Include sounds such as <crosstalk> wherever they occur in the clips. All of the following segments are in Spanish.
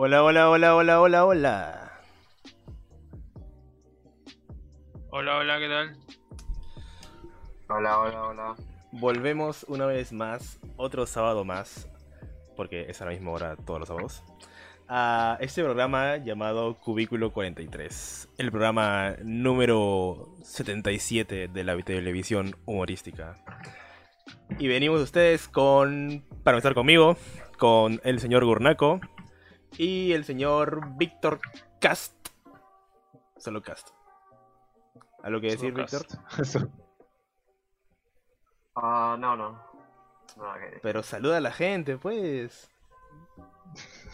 Hola, hola, hola, hola, hola, hola. Hola, hola, ¿qué tal? Hola, hola, hola. Volvemos una vez más, otro sábado más, porque es a la misma hora todos los sábados, a este programa llamado Cubículo 43, el programa número 77 de la televisión humorística. Y venimos ustedes con, para empezar conmigo, con el señor Gurnaco y el señor Víctor Cast. Solo Cast. ¿Algo que decir, Víctor? <laughs> Ah, no, no. Pero saluda a la gente, pues.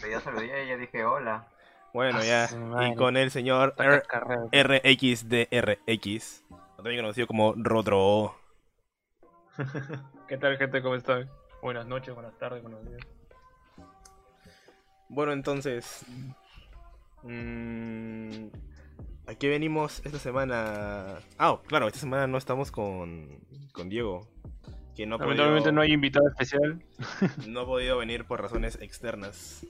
Pero ya saludé y ya dije hola. Bueno, ya. Y con el señor. RXDRX, también conocido como Rodro. <laughs> ¿Qué tal, gente? ¿Cómo están? Buenas noches, buenas tardes, buenos días. Bueno, entonces. mm, ¿A qué venimos esta semana? Ah, claro, esta semana no estamos con, con Diego. Que no ha, Lamentablemente podido, no hay invitado especial. <laughs> no ha podido venir por razones externas.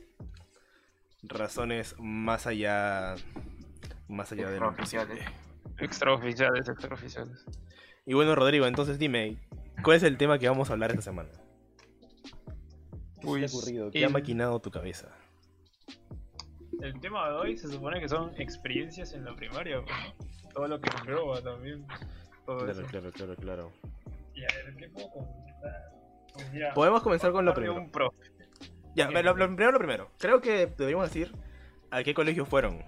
Razones más allá. Más allá de lo Extraoficiales. posible. Extraoficiales, extraoficiales. Y bueno, Rodrigo, entonces dime, ¿cuál es el tema que vamos a hablar esta semana? ¿Qué se ha ocurrido? ¿Qué ha maquinado tu cabeza? El tema de hoy se supone que son experiencias en la primaria, ¿no? Todo lo que engloba también. Todo Claro, eso. claro, claro, claro. Y a ver, ¿qué puedo comentar? Pues mira, Podemos comenzar con lo primero. un profe. Ya, lo, lo primero, lo primero. Creo que deberíamos decir a qué colegio fueron.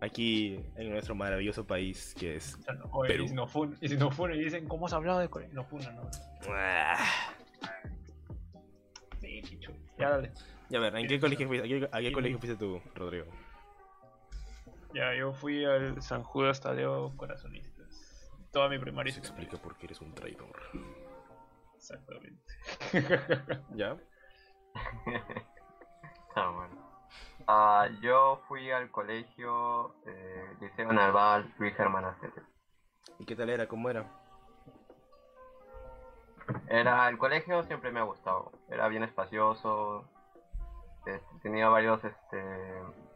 Aquí en nuestro maravilloso país que es. O sea, no, oye, Perú. Y si no funan, y si no funan y dicen, ¿cómo has hablado de colegio? No funan, ¿no? Ah. Sí, pichu. Ya dale. Ya a ver, ¿en qué colegio fuiste, a qué, a qué colegio fuiste tú, Rodrigo? Ya, yo fui al San Judas Tadeo Corazonistas. Toda mi primaria y Se explica por qué eres un traidor. Exactamente. ¿Ya? <laughs> Ah, bueno. Ah, yo fui al colegio eh, Liceo Naval Luis Germán Aceves. ¿Y qué tal era? ¿Cómo era? Era, el colegio siempre me ha gustado. Era bien espacioso. Este, tenía varios, este,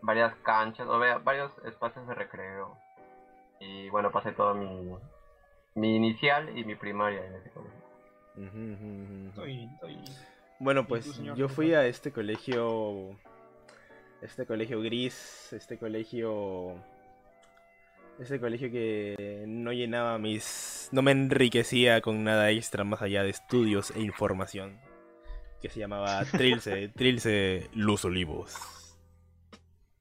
varias canchas, o vea, varios espacios de recreo. Y bueno, pasé todo mi, mi inicial y mi primaria en ese colegio. Estoy, estoy. Bueno, pues yo ¿Qué fui a este colegio. Este colegio gris, este colegio. Este colegio que no llenaba mis. No me enriquecía con nada extra más allá de estudios e información. Que se llamaba Trilce, Trilce Luz Olivos.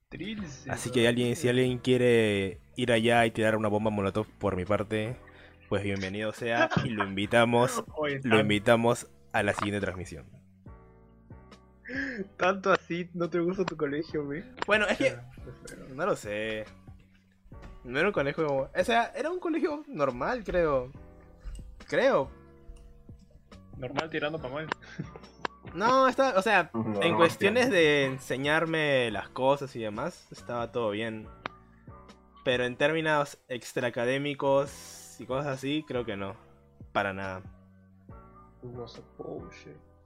Trilce, Así que alguien, si alguien quiere ir allá y tirar una bomba molotov por mi parte, pues bienvenido sea y lo invitamos, Oye, lo invitamos a la siguiente transmisión. tanto así no te gusta tu colegio, güey. Bueno, es que No lo sé. No era un colegio. O sea, era un colegio normal, creo. Creo. Normal tirando pa' mal. No, está. O sea, <laughs> No, en no, cuestiones de enseñarme las cosas y demás, estaba todo bien. Pero en términos extraacadémicos y cosas así, creo que no. Para nada.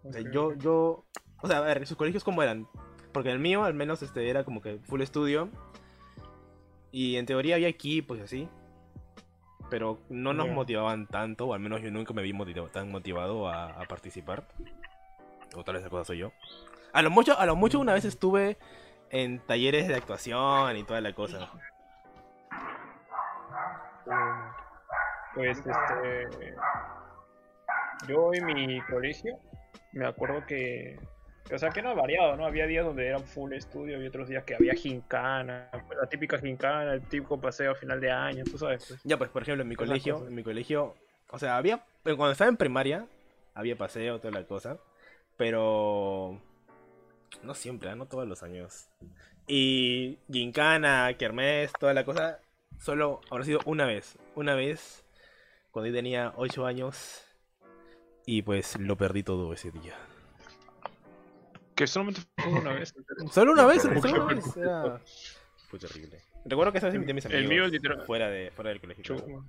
O sea, yo, yo. O sea, a ver, sus colegios cómo eran. Porque el mío, al menos, este, era como que full estudio. Y en teoría había equipos y así. Pero no nos motivaban tanto, o al menos yo nunca me vi motiva- tan motivado a, a participar. O tal vez esa cosa soy yo. A lo mucho, a lo mucho una vez estuve en talleres de actuación y toda la cosa. Pues este. Yo en mi colegio me acuerdo que. O sea que era variado, ¿no? Había días donde era full estudio y otros días que había gincana, la típica gincana, el típico paseo a final de año, tú sabes, pues. Ya, pues, por ejemplo, en mi colegio, en mi colegio, o sea, había, cuando estaba en primaria, había paseo, toda la cosa, pero no siempre, ¿ah? no todos los años. Y gincana, kermés, toda la cosa, solo habrá sido una vez, una vez, cuando yo tenía 8 años, y pues lo perdí todo ese día. Que solamente fue una vez. <laughs> Solo una vez, solo una vez, era... Fue terrible. Recuerdo que esa vez invité a mis El amigos mío, literal- fuera, de, fuera del colegio. Chuma.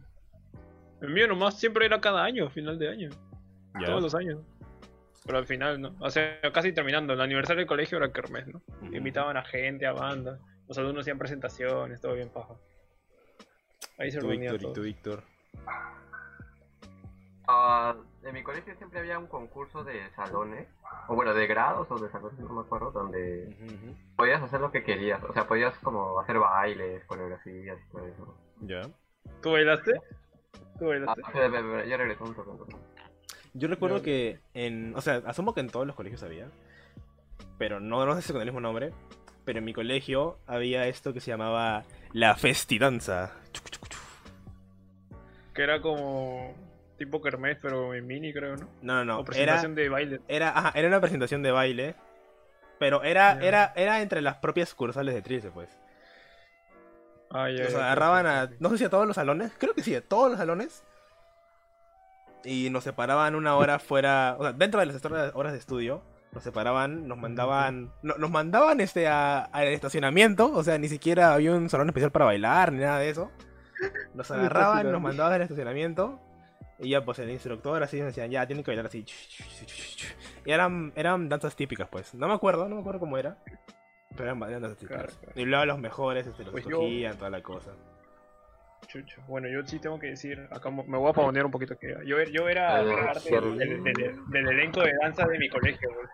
El mío nomás siempre era cada año, final de año. Ya. Todos los años. Pero al final no. O sea, casi terminando, el aniversario del colegio era kermés, ¿no? Invitaban a gente, a bandas, los alumnos hacían presentaciones, todo bien paja. Ahí se Tú, reunía Víctor, y todo. tú, Víctor. Ah, en mi colegio siempre había un concurso de salones, o bueno, de grados o de salones, no me acuerdo, donde podías hacer lo que querías. O sea, podías como hacer bailes, coreografías y todo eso. Ya. ¿Tú bailaste? ¿Tú Ah, bailaste? espera, espera, espera, ya regresó un segundo. Yo recuerdo que en. O sea, asumo que en todos los colegios había. Pero no, no sé si con el mismo nombre. Pero en mi colegio había esto que se llamaba la festidanza. Que era como tipo kermés, pero en mini, creo, ¿no? No, no, o no. Era, presentación de baile. era, ajá, era una presentación de baile. Pero era, era, era entre las propias sucursales de Trilce, pues. Ah, ya, Nos ya, agarraban a. No sé si a todos los salones. Creo que sí, a todos los salones. Y nos separaban una hora fuera. O sea, dentro de las horas horas de estudio. Nos separaban, nos mandaban. no- nos mandaban este a- al estacionamiento. O sea, ni siquiera había un salón especial para bailar ni nada de eso. Nos <laughs> agarraban, nos mandaban al estacionamiento. Y ya, pues el instructor así nos decían, ya tienen que bailar así. Y eran, eran danzas típicas, pues. No me acuerdo, no me acuerdo cómo era. Pero eran, eran danzas típicas. Y luego los mejores este, los Pues yo- toda la cosa. Chucho. Bueno, yo sí tengo que decir, acá me voy a pavonear un poquito que yo, yo era Ah, parte del, del- del- del elenco de danza de mi colegio, güey.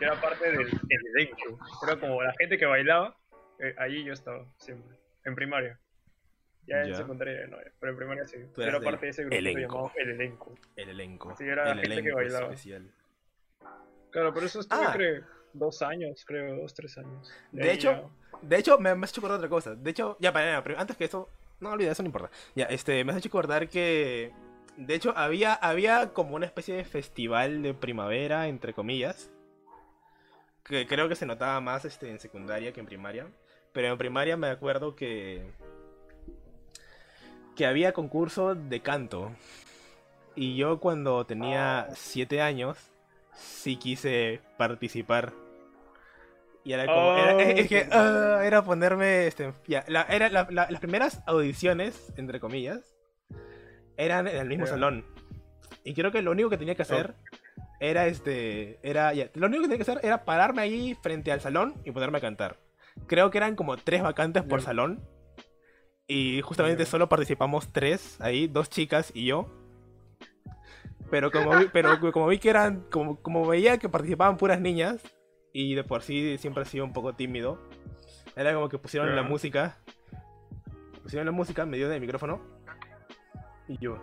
Yo era parte del, del elenco. Era como la gente que bailaba, eh, allí yo estaba siempre, en primaria. Ya en Ya. secundaria no, pero en primaria sí. Tú era parte de ese grupo elenco. llamado el elenco. El elenco. Sí, era el gente que bailaba. especial. Claro, pero eso estuve Ah. creo dos años, creo, dos, tres años. De hecho, ya- De hecho, me, me has hecho acordar otra cosa. De hecho, ya, para, pero antes que eso, no olvides, eso no importa. Ya, este, me has hecho acordar que. De hecho, había, había como una especie de festival de primavera, entre comillas. Que creo que se notaba más este, en secundaria que en primaria. Pero en primaria me acuerdo que. Que había concurso de canto. Y yo cuando tenía 7 años, sí quise participar. Y era como. Oh, era, es que ah, era ponerme. Este, ya, la- era la- la- las primeras audiciones, entre comillas, eran en el mismo salón. Y creo que lo único que tenía que hacer era este. Era. ya, lo único que tenía que hacer era pararme ahí frente al salón y ponerme a cantar. Creo que eran como tres vacantes por salón. Y justamente solo participamos tres ahí, dos chicas y yo. Pero como vi, pero como vi que eran. Como, como veía que participaban puras niñas. Y de por sí siempre he sido un poco tímido. Era como que pusieron la música. Pusieron la música, me dio el micrófono. Y yo.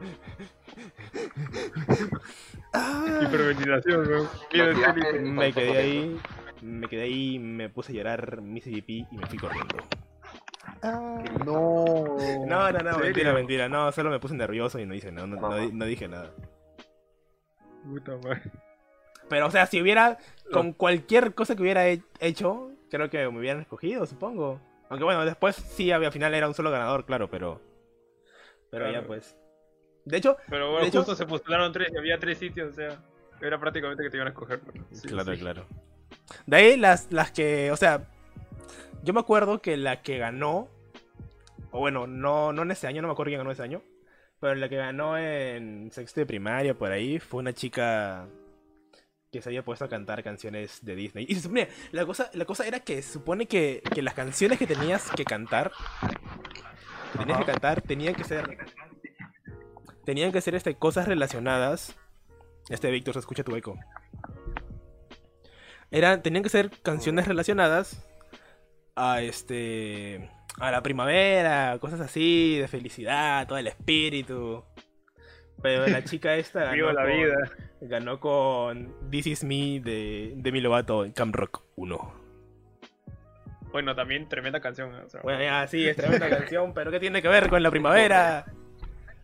Ah. <laughs> Hiperventilación, viajes- Me quedé ahí, me quedé ahí, me puse a llorar, me hice pipí y me fui corriendo. No. No, no, no, ¿En mentira, mentira, no, solo me puse nervioso y no dije nada, no, no, no dije nada. Puta madre. Pero, o sea, si hubiera, con cualquier cosa que hubiera he- hecho, creo que me hubieran escogido, supongo. Aunque bueno, después sí, al final era un solo ganador, claro, pero... Pero ya pues... De hecho, Pero bueno, De hecho- justo se postularon tres y había tres sitios, o sea, era prácticamente que te iban a escoger. sí, claro, sí. claro. De ahí las, las que, o sea, yo me acuerdo que la que ganó, o bueno, no, no en ese año, no me acuerdo quién ganó ese año, pero la que ganó en sexto de primaria, por ahí, fue una chica que se había puesto a cantar canciones de Disney. Y se supone, la cosa, la cosa era que se supone que, que las canciones que tenías que cantar, que tenías que cantar, tenían que ser, tenían que ser este, cosas relacionadas. Este Víctor, se escucha tu eco. Eran, tenían que ser canciones relacionadas a este a la primavera, cosas así, de felicidad, todo el espíritu. Pero la <laughs> chica esta Viva la vida. Ganó con This Is Me de Demi Lovato en Camp Rock 1. Bueno, también tremenda canción. o sea, Bueno, ya, sí, es tremenda canción, pero ¿qué tiene que ver con la primavera?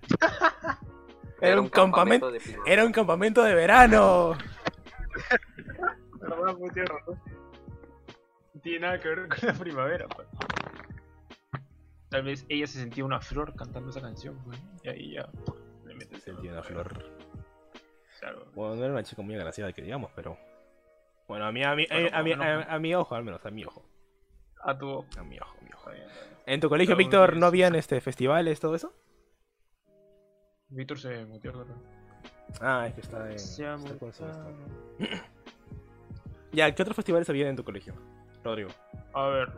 <laughs> Era un campamento, de era un campamento de verano. <laughs> pues. No tiene nada que ver con la primavera, pues. Tal vez ella se sentía una flor cantando esa canción, pues. Y ahí ya. Le metes Sentí una flor. Claro. Bueno, no era una chica muy agraciada que digamos, pero. Bueno, a mí, a mí, Bueno, a, lo menos, a, a mi ojo, al menos, a mi ojo. A tu. A mi ojo, a mi ojo. Bien, bien. ¿En tu colegio, Víctor, no habían este festivales, todo eso? Víctor se mutió. Ah, es que está en. Se está. <clears throat> Ya, ¿qué otros festivales había en tu colegio? Rodrigo. A ver,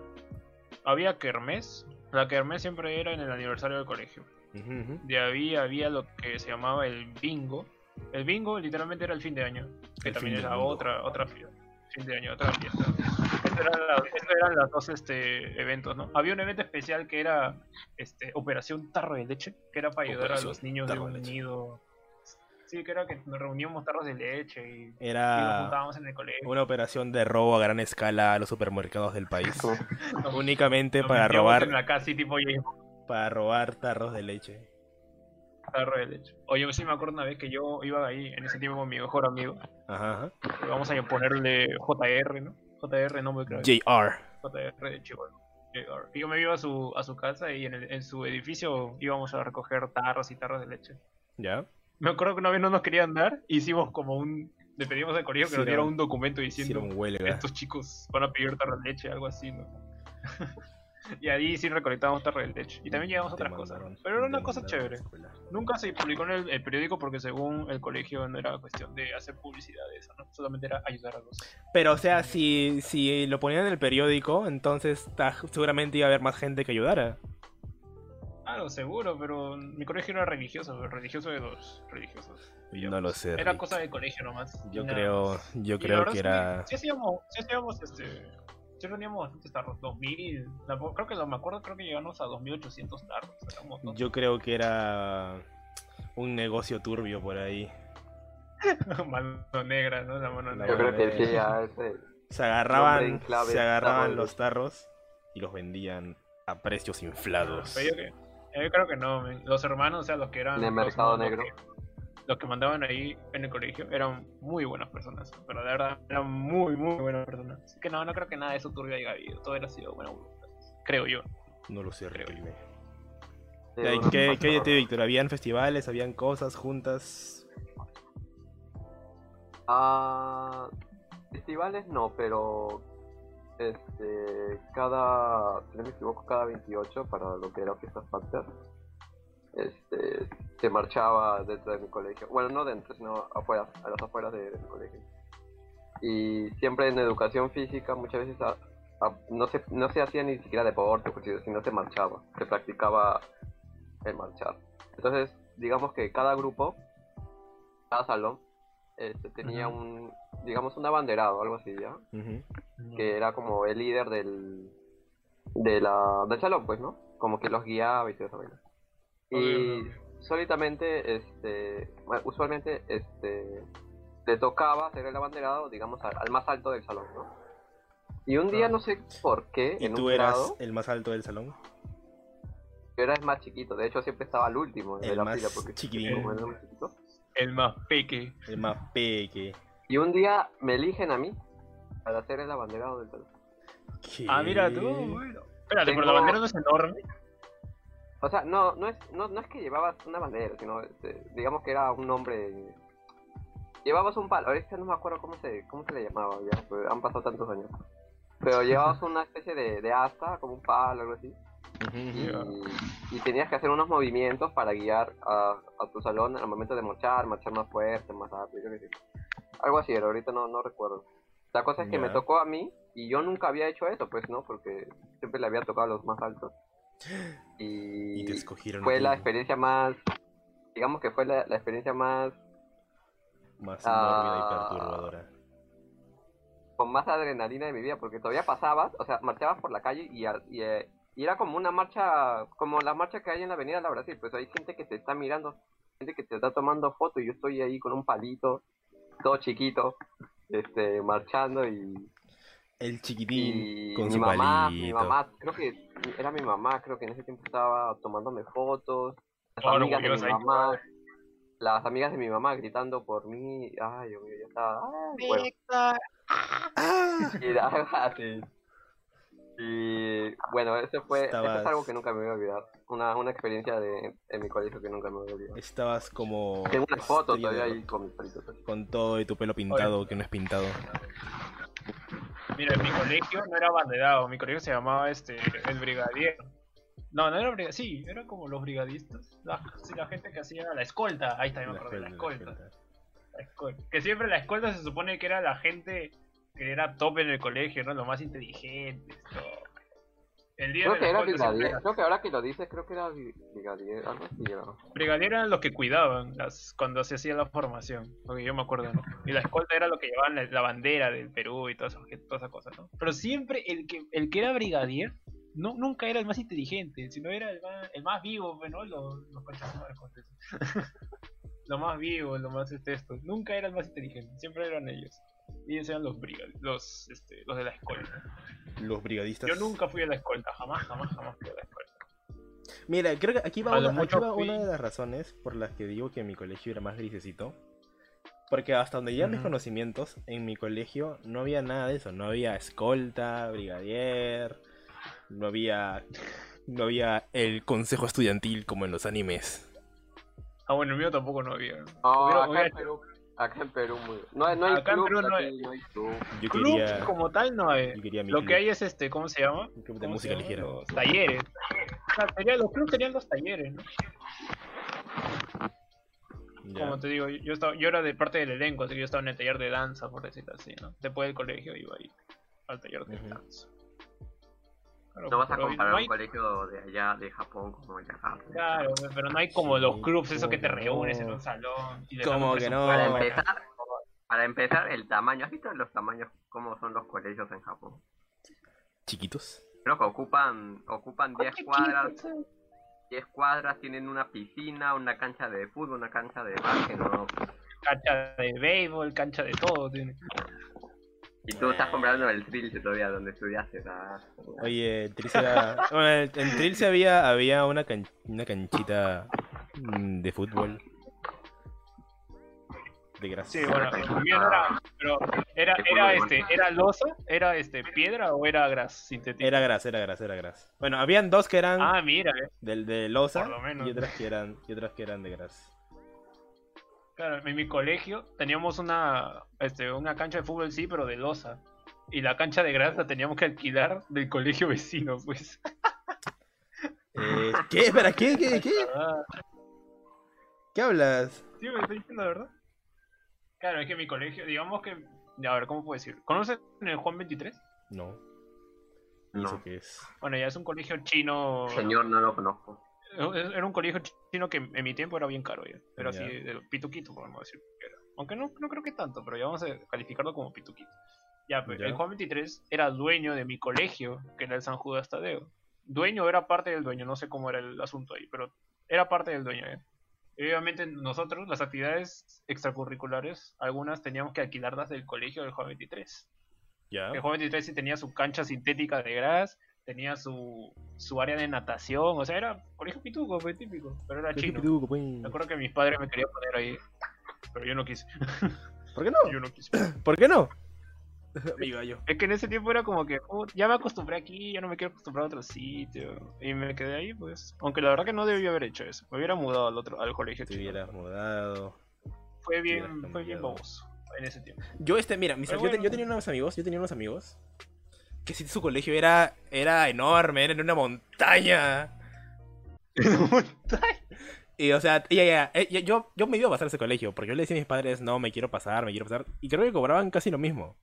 había Kermés. La Kermés siempre era en el aniversario del colegio. Ujú, ujú. De ahí había lo que se llamaba el bingo. El bingo literalmente era el fin de año, que El también era otra otra fiesta. Fin de año, otra fiesta. Estos eran, la- estos eran los dos este, eventos, ¿no? Había un evento especial que era este, Operación Tarro de Leche, que era para ayudar a los niños de un nido. Sí, que era que nos reuníamos tarros de leche y, y nos Era juntábamos en el colegio. una operación de robo a gran escala a los supermercados del país. Únicamente nos para robar, En la casa y tipo, para robar tarros de leche. Tarro de leche. Oye, sí me acuerdo una vez que yo iba ahí, en ese tiempo con mi mejor amigo. Ajá. Vamos a ponerle JR, ¿no? JR, no me creo. JR. JR de Chihuahua. JR. Y yo me iba a su, a su casa y en, el- en su edificio íbamos a recoger tarros y tarros de leche. ¿Ya? Me acuerdo que una vez no nos querían dar, hicimos como un. Le pedimos al colegio que nos diera un documento diciendo. Estos chicos van a pedir tarro de leche, algo así, ¿no? Y ahí sí recolectamos tarro de leche. Y también llevamos otras cosas. Pero era una cosa chévere. Nunca se publicó en el, el periódico porque según el colegio no era cuestión de hacer publicidad de eso, ¿no? Solamente era ayudar a los... Pero, o sea, si, si lo ponían en el periódico, entonces ta- seguramente iba a haber más gente que ayudara. Claro, seguro, pero mi colegio era religioso, religioso de los religiosos. No lo sé. Era Rick. cosa de colegio nomás. Yo creo, yo creo que era. Sí hacíamos, sí hacíamos este... Sí reuníamos bastantes tarros, 2000, la- creo que lo me acuerdo, creo que llegamos a 2800 tarros. Yo creo que era un negocio turbio por ahí. <laughs> mano negra, ¿no? La mano La Yo negra. creo que sí, ya ese. Se agarraban, clave, se agarraban los tarros y los vendían a precios inflados. Pero yo, que- yo creo que no, los hermanos, o sea, los que eran... De mercado negro. que- los que mandaban ahí en el colegio eran muy buenas personas, pero de verdad eran muy, muy buenas personas. Así que no, no creo que nada de eso turbio haya habido, todo era sido buena voluntad, creo yo. No lo sé, Creo. Rick, dime. Sí, Ya, ¿y unos ¿Qué, qué hay de ti. Víctor? ¿Habían festivales? ¿Habían cosas juntas? Ah, festivales no, pero este cada, si no me equivoco, cada 28 para lo que era fiestas patrias, este se marchaba dentro de mi colegio. Bueno, no dentro, sino afuera, a las afueras de, de mi colegio. Y siempre en educación física muchas veces a- a- no se no se hacía ni siquiera deporte, sino se marchaba, se practicaba el marchar. Entonces, digamos que cada grupo, cada salón este, tenía un, digamos, un abanderado, algo así, ¿ya? Que era como el líder del, de la, del salón, pues, ¿no? Como que los guiaba y todo eso. Y solitamente, este, usualmente, este, le tocaba ser el abanderado, digamos, al, al más alto del salón, ¿no? Y un día, Ah. no sé por qué, ¿Y en tú un eras grado, el más alto del salón? yo era el más chiquito, de hecho siempre estaba al último de El la más fila, porque chiquitín. como era muy chiquito. El más peque. El más peque. Y un día me eligen a mí para ser el abanderado del salón. ¿Qué? Ah, mira tú, bueno. Espérate, pero Tengo- bandera no es enorme. O sea, no, no es, no, no es que llevabas una bandera, sino este, digamos que era un nombre. Llevabas un palo, ahorita no me acuerdo cómo se, cómo se le llamaba ya, pues han pasado tantos años. Pero llevabas una especie de, de asta, como un palo, algo así, y, tenías que hacer unos movimientos para guiar a, a tu salón al momento de marchar, marchar más fuerte, más rápido, yo qué sé. Algo así era, ahorita no, no recuerdo. La cosa es que me tocó a mí y yo nunca había hecho eso, pues no, porque siempre le había tocado a los más altos. Y te escogieron. fue la experiencia más, digamos que fue la, la experiencia más, Más Ah. mórbida y perturbadora. con más adrenalina de mi vida, porque todavía pasabas, o sea, marchabas por la calle y, eh, y era como una marcha, como la marcha que hay en la avenida La Brasil, pues hay gente que te está mirando, gente que te está tomando fotos y yo estoy ahí con un palito, todo chiquito, este, marchando y, El chiquitín y con mi su mamá, palito. mi mamá, creo que era mi mamá, creo que en ese tiempo estaba tomándome fotos, las Claro, amigas de mi ahí, mamá, las amigas de mi mamá gritando por mí, ay, Dios mío, yo estaba, ay, bueno, ¡Ah! y así. <laughs> Y bueno, eso fue, eso Estabas- es algo que nunca me voy a olvidar, una, una experiencia de, en mi colegio que nunca me voy a olvidar. Estabas como. Tengo una foto todavía ahí con mis palitos. así. Con todo y tu pelo pintado, que no es pintado. Mira, en mi colegio no era abanderado, mi colegio se llamaba este el brigadier. No, no era brigadista. Sí, era como los brigadistas. La, sí, la gente que hacía la escolta. Ahí está, me acordé, la escolta. La escolta. Que siempre la escolta se supone que era la gente que era top en el colegio, ¿no? Lo más inteligente. todo. El día Creo de que era brigadier. Creo que ahora que lo dices, creo que era bri- brigadier. Algo así era. Brigadier eran los que cuidaban las, cuando se hacía la formación, porque yo me acuerdo, ¿no? Y la escolta era lo que llevaban la, la bandera del Perú y todas esas, cosas, ¿no? Pero siempre el que, el que era brigadier no, nunca era el más inteligente, sino era el más, el más vivo, pues, ¿no? Los, los lo más vivo, lo más este, esto. Nunca era el más inteligente, siempre eran ellos. Y ellos eran los brigadiers, los, este, los de la escolta. Los brigadistas. Yo nunca fui a la escolta, jamás, jamás, jamás fui a la escolta. Mira, creo que aquí va, A una, aquí va fui- una de las razones por las que digo que mi colegio era más grisecito. Porque hasta donde llegan mis conocimientos, en mi colegio no había nada de eso. No había escolta, brigadier, no había, no había el consejo estudiantil como en los animes. Ah, bueno, el mío tampoco no había. Ah, Hubiera- acá hubiera en Perú. Acá en Perú muy. No, hay- no hay Acá en club, Perú no aquí hay- no hay club. Yo Club quería, como tal no hay. yo quería mi Lo club, que hay es este, ¿cómo se llama? un club de ¿Cómo música ligera. Los talleres. O sea, sería- los clubes serían los talleres, ¿no? Ya. Como te digo, yo, estaba, yo era de parte del elenco, así que yo estaba en el taller de danza, por decirlo así, ¿no? Después del colegio iba ahí al taller de danza. Claro, No vas a comparar no un colegio de allá, de Japón, como el de acá. Claro, pero no hay como los clubs, eso que te reúnes en un salón. Y Como que no. Para empezar, para empezar, el tamaño. ¿Has visto los tamaños, cómo son los colegios en Japón? Chiquitos. Creo que ocupan, ocupan 10 Chiquito, cuadras, ¿sabes? 10 cuadras, tienen una piscina, una cancha de fútbol, una cancha de básquet, ¿no? Cancha de béisbol, cancha de todo. Tiene. Y tú estás comprando el Trilce todavía, donde estudiaste, ¿verdad? Oye, en Trilce, era- bueno, en Trilce había, había una, can- una canchita mm, de fútbol. De grasa. Sí, bueno, el mío no era, pero era, era este, era losa, era este piedra o era gras sintético. Era grasa, era grasa, era grasa. Bueno, habían dos que eran Ah, mira, eh. del de losa por lo menos. y otras que eran y otras que eran de grasa. Claro, en mi colegio teníamos una, este, una cancha de fútbol sí, pero de losa. Y la cancha de gras la teníamos que alquilar del colegio vecino, pues. Eh, ¿Qué? ¿Espera? ¿Qué? ¿Qué? ¿Qué? ¿Qué hablas? sí, me estoy diciendo la verdad. Claro, es que mi colegio, digamos que, a ver, ¿cómo puedo decir? ¿Conocen el Juan 23? No. ¿Y eso No, qué es? Bueno, ya es un colegio chino. señor, no lo conozco. Era un colegio chino que en mi tiempo era bien caro ya. Era así, de pituquito, podemos decir. que era. Aunque no, no creo que tanto, pero ya vamos a calificarlo como pituquito. Ya, pues, el Juan 23 era dueño de mi colegio, que era el San Judas Tadeo. Dueño era parte del dueño, no sé cómo era el asunto ahí, pero era parte del dueño. ¿eh? Y obviamente nosotros, las actividades extracurriculares, algunas teníamos que alquilarlas del colegio del Juan 23. ¿Ya? El Juan 23 sí tenía su cancha sintética de gras, tenía su, su área de natación, o sea, era colegio pituco, fue típico, pero era ¿Qué chino. pituco, pues? Me acuerdo que mis padres me querían poner ahí, pero yo no quise, <laughs> ¿Por qué no? <laughs> yo no quise. <clears throat> ¿Por qué no? <laughs> Gallo. Es que en ese tiempo era como que, "Oh, ya me acostumbré aquí, ya no me quiero acostumbrar a otro sitio, y me quedé ahí, pues, aunque la verdad que no debía haber hecho eso, me hubiera mudado al otro, al colegio Te chino. hubieras mudado. Fue bien, fue bien baboso en ese tiempo. Yo, este, mira, mis- yo, te- yo tenía unos amigos, yo tenía unos amigos que si su colegio era, era enorme, era <laughs> en una montaña. Y o sea, ya, ya, eh, ya, yo, yo me iba a pasar ese colegio, porque yo le decía a mis padres, no, me quiero pasar, me quiero pasar. Y creo que cobraban casi lo mismo.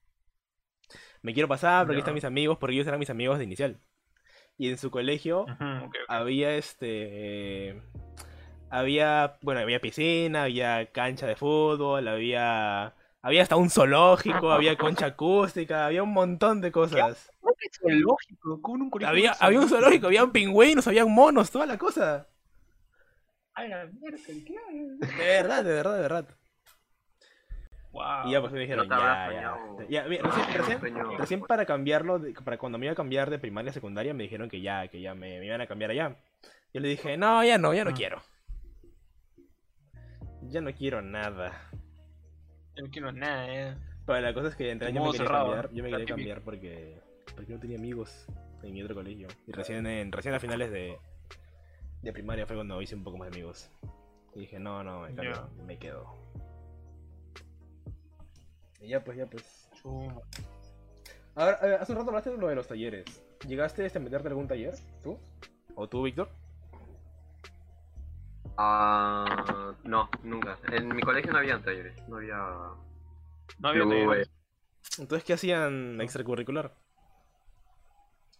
Me quiero pasar porque Ya. están mis amigos, porque ellos eran mis amigos de inicial. Y en su colegio había este eh, había bueno había piscina había cancha de fútbol había había hasta un zoológico había concha acústica había un montón de cosas ¿Cómo que zoológico? ¿Cómo un había había un zoológico había pingüinos había monos toda la cosa Ay, la mierda, ¿qué de verdad de verdad de verdad Wow. y ya pues me dijeron No ya ya soñado. ya mira, recién, para cambiarlo de- para cuando me iba a cambiar de primaria a secundaria me dijeron que ya que ya me, me iban a cambiar allá yo le dije no ya no ya no Ah. quiero ya no quiero nada no quiero nada, eh. Pero la cosa es que entre El años me quería cerrado, cambiar, yo me quería cambiar porque, porque no tenía amigos en mi otro colegio. Y recién, en, recién a finales de, de primaria fue cuando hice un poco más de amigos. Y dije, no, no, me, cambio, me quedo. Y ya pues, ya pues. Chuma. Ahora, hace un rato hablaste de lo de los talleres. ¿Llegaste a meterte algún taller? ¿Tú? ¿O tú, Víctor? Ah, no, nunca. En mi colegio no había talleres, no había... No había talleres. Entonces, ¿qué hacían extracurricular?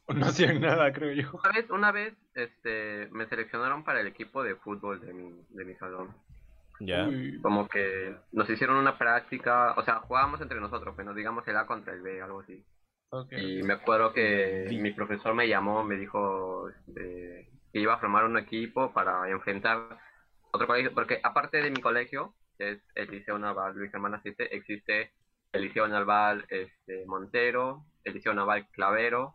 No hacían nada, creo yo. Una vez, una vez este, me seleccionaron para el equipo de fútbol de mi, de mi salón. Ya. Como que nos hicieron una práctica, o sea, jugábamos entre nosotros, pues nos digamos el A contra el B, algo así. Y me acuerdo que Sí. mi profesor me llamó, me dijo este, que iba a formar un equipo para enfrentar otro colegio, porque aparte de mi colegio, que es el Liceo Naval Luis Hermana Asiste, existe el Liceo Naval este, Montero, el Liceo Naval Clavero,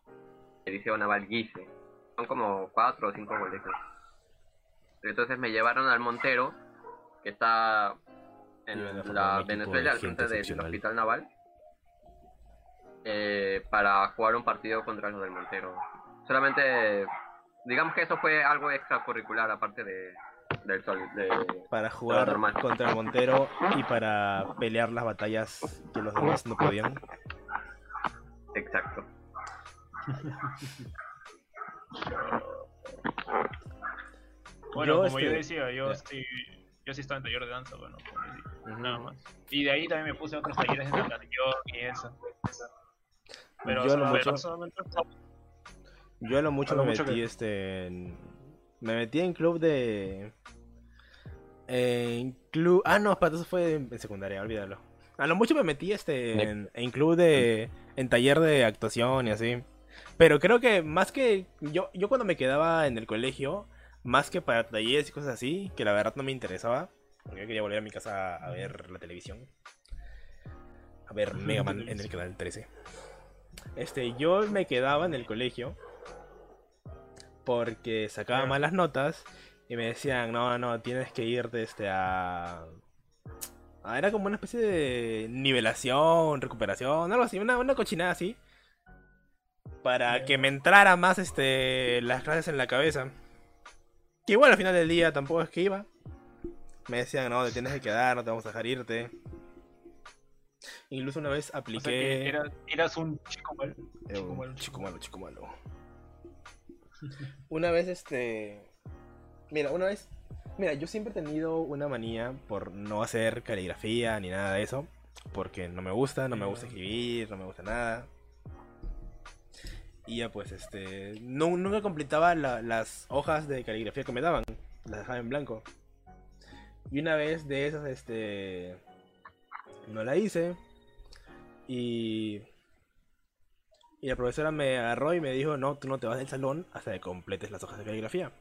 el Liceo Naval Guise. Son como cuatro o cinco colegios. Entonces me llevaron al Montero, que está en la Venezuela, al frente del. Hospital Naval eh, para jugar un partido contra los del Montero. Solamente, digamos que eso fue algo extracurricular aparte de, del sol, de, Para jugar normal. contra el Montero y para pelear las batallas que los demás no podían. exacto. Bueno, Yo, como yo este, decía, yo sí, yo sí estaba en taller de danza, bueno, nada más. Y de ahí también me puse a otros talleres de natación y eso. Pero Yo o sea, mucho- solamente- Yo a lo mucho A lo me mucho metí que- este en... Me metí en club de... En club... Ah, no, espérate, eso fue en secundaria, olvídalo. A lo mucho me metí este en, en club de... En taller de actuación y así. Pero creo que más que... Yo, yo cuando me quedaba en el colegio, más que para talleres y cosas así, que la verdad no me interesaba, porque yo quería volver a mi casa a ver la televisión. A ver Mega Man en el canal 13. Este, yo me quedaba en el colegio porque sacaba malas notas y me decían, no, no, tienes que irte este, a... a- Era como una especie de nivelación, recuperación, algo así, una, una cochinada así. Para que me entrara más este, las clases en la cabeza. Que igual al final del día tampoco es que iba. Me decían, no, te tienes que quedar, no te vamos a dejar irte. Incluso una vez o sea, apliqué... que era- eras un chico malo. Chico malo. chico malo, chico malo. Una vez, este. Mira, una vez. Mira, yo siempre he tenido una manía por no hacer caligrafía ni nada de eso. Porque no me gusta, no me gusta escribir, no me gusta nada. Y ya, pues, este. No, nunca completaba la- las hojas de caligrafía que me daban. Las dejaba en blanco. Y una vez de esas, este. No la hice. Y. Y la profesora me agarró y me dijo, no, tú no te vas del salón hasta que completes las hojas de caligrafía.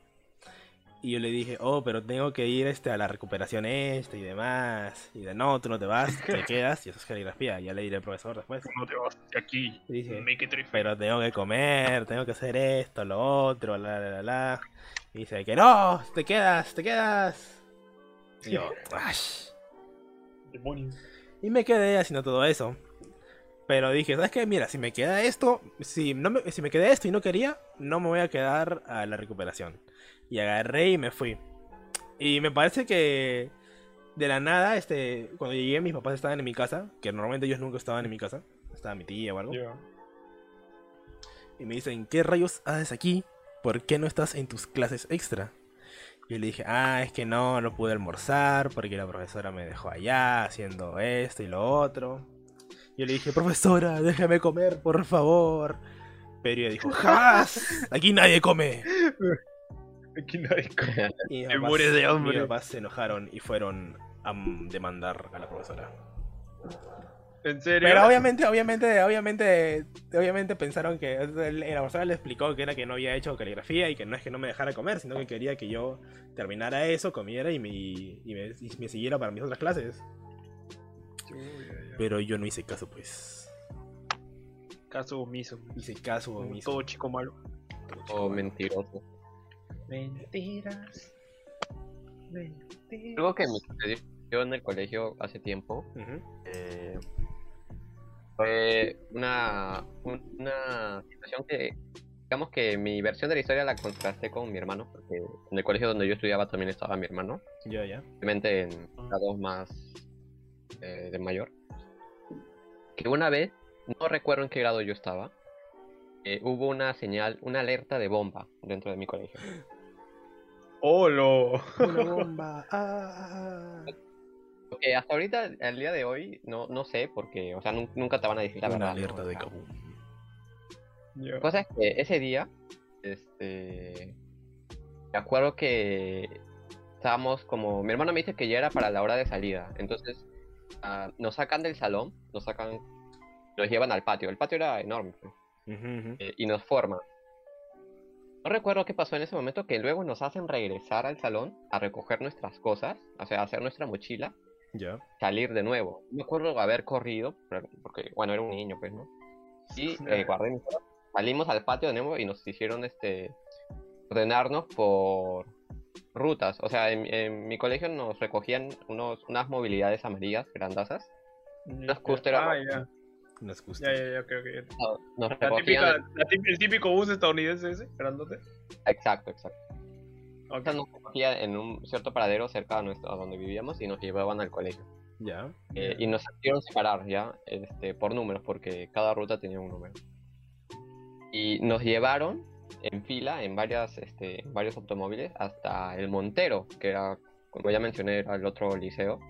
Y yo le dije, oh, pero tengo que ir este, a la recuperación este y demás. Y de, no, tú no te vas, te <laughs> quedas y eso es caligrafía. Ya le diré al profesor después. No te vas de aquí. Y dije, Make it pero tengo que comer, tengo que hacer esto, lo otro, la, la, la, la. Y dice que no, te quedas, te quedas. Y yo, "Ash". Demonios. Y me quedé haciendo todo eso. Pero dije, ¿sabes qué? Mira, si me queda esto, si, no me, si me quedé esto y no quería, no me voy a quedar a la recuperación. Y agarré y me fui. Y me parece que de la nada, este, cuando llegué mis papás estaban en mi casa, que normalmente ellos nunca estaban en mi casa, estaba mi tía o algo. Ya. Y me dicen, ¿qué rayos haces aquí? ¿Por qué no estás en tus clases extra? Y yo le dije, ah, es que no, no pude almorzar porque la profesora me dejó allá haciendo esto y lo otro. Yo le dije, profesora, déjame comer, por favor. Pero ella dijo, jamás, aquí nadie come. Aquí nadie come. Y mis papás- mueres de mis hambre. papás se enojaron y fueron a demandar a la profesora. ¿En serio? Pero obviamente, obviamente, obviamente, obviamente pensaron que la profesora le explicó que era que no había hecho caligrafía y que no es que no me dejara comer, sino que quería que yo terminara eso, comiera y me, y me, y me siguiera para mis otras clases. Uy. Pero yo no hice caso, pues. Caso omiso. Hice caso Como mismo. todo chico malo. O mentiroso. Mentiras. Mentiras. Algo que me sucedió en el colegio hace tiempo eh, fue una, una situación que, digamos que mi versión de la historia la contrasté con mi hermano, porque en el colegio donde yo estudiaba también estaba mi hermano, Ya, ya. obviamente en grados más eh, de mayor. Que una vez, no recuerdo en qué grado yo estaba, eh, hubo una señal, una alerta de bomba dentro de mi colegio. ¡Holo! Una <laughs> bomba. ah, Porque hasta ahorita, al día de hoy, no, no sé, porque, o sea, nun- nunca te van a decir la Una verdad. ¿no? alerta de Kabum. La cosa es que ese día, este, me acuerdo que estábamos como, mi hermano me dice que ya era para la hora de salida, entonces ah, nos sacan del salón, nos sacan, nos llevan al patio, el patio era enorme pues, eh, y nos forman. No recuerdo qué pasó en ese momento, que luego nos hacen regresar al salón a recoger nuestras cosas, o sea, hacer nuestra mochila, Ya. salir de nuevo. No me acuerdo haber corrido, porque, bueno, era un niño, pues, ¿no? Y eh, guardé mis cosas. Salimos al patio de nuevo y nos hicieron, este, ordenarnos por rutas. O sea, en, en mi colegio nos recogían unos, unas movilidades amarillas, grandazas. Ya. scooter Ah, ya. Una excusa. Ya, ya, ya, creo que ya. Nos La recogían... típica, la el típico bus estadounidense ese, grandote. Exacto, exacto. Ok. O sea, nos recogían en un cierto paradero cerca de nuestro, a donde vivíamos y nos llevaban al colegio. Ya. Eh, y nos hicieron separar ya este, por números, porque cada ruta tenía un número. Y nos llevaron en fila en varias, este, varios automóviles hasta el Montero, que era, como ya mencioné, era el otro liceo.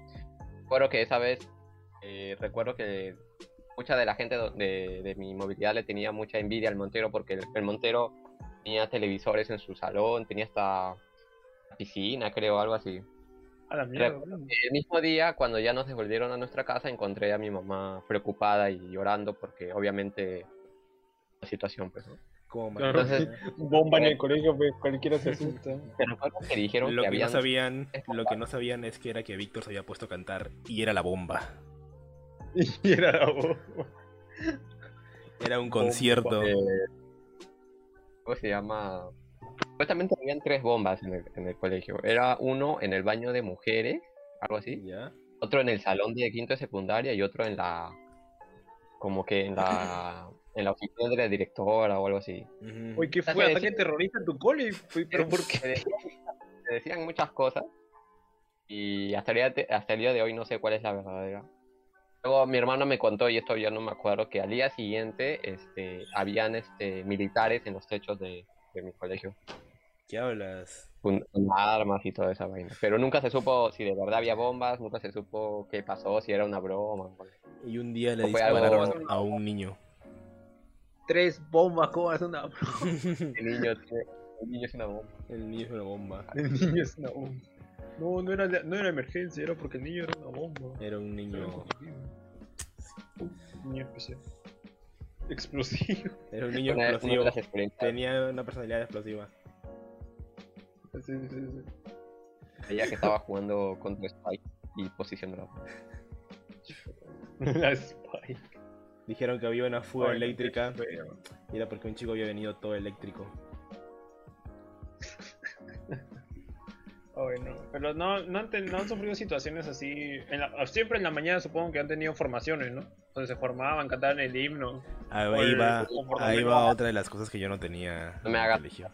Recuerdo que esa vez, eh, recuerdo que mucha de la gente de, de mi movilidad le tenía mucha envidia al Montero, porque el, el Montero tenía televisores en su salón, tenía hasta piscina, creo, algo así. A la mierda. Recuerdo que El mismo día, cuando ya nos devolvieron a nuestra casa, encontré a mi mamá preocupada y llorando porque obviamente la situación, pues, ¿no? Como Claro. Entonces- Bomba en el colegio, pues cualquiera se asusta. <laughs> Pero recuerdo que dijeron lo que que no sabían, lo que no sabían es que era que Víctor se había puesto a cantar y era la bomba. y era la bomba. Era un concierto. eh, ¿Cómo se llama? Supuestamente habían tres bombas en el, en el colegio. Era uno en el baño de mujeres, algo así. Ya. Otro en el salón de quinto de secundaria y otro en la... Como que en la... En la oficina de la directora o algo así. Uy, ¿qué Hasta fue? que ¿Ataque terrorista en tu cole? ¿Pero por qué? <laughs> Se decían, se decían muchas cosas y hasta el, día de, hasta el día de hoy no sé cuál es la verdadera. Luego mi hermano me contó, y esto ya no me acuerdo, que al día siguiente este, habían este, militares en los techos de, de mi colegio, ¿Qué hablas? con, armas y toda esa vaina. Pero nunca se supo si de verdad había bombas, nunca se supo qué pasó, si era una broma. Y un día le dispararon a un niño. Tres bombas, ¿cómo <laughs> es una El niño, el niño es una bomba. El niño es una bomba. El niño es una bomba. No, no era, no era emergencia, era porque el niño era una bomba. Era un niño. Niño especial. Explosivo. Era un niño Una, explosivo. Tenía una personalidad explosiva. Sí, sí, sí. ella que estaba jugando contra Spike y posición dorada. <laughs> La Spike. Dijeron que había una fuga eléctrica y era porque un chico había venido todo eléctrico. Ay, no. Pero no, no, han, ten- no han sufrido situaciones así. en la- siempre en la mañana supongo que han tenido formaciones, ¿no? Donde se formaban, cantaban el himno. Ahí Oye, va, ahí va otra de las cosas que yo no tenía No me en el hagas- colegio.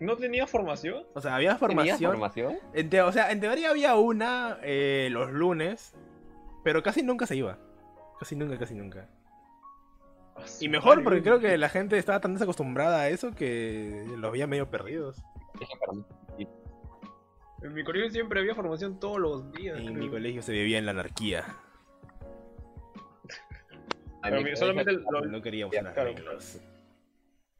¿No tenía formación? O sea, había ¿Tenías formación. formación? En te- o sea, en teoría había una eh, los lunes, pero casi nunca se iba. Casi nunca, casi nunca. Y mejor porque creo que la gente estaba tan desacostumbrada a eso que los veía medio perdidos. En mi colegio siempre había formación todos los días. En creo. mi colegio se vivía en la anarquía. Pero mi- solamente No queríamos unas claro. reglas.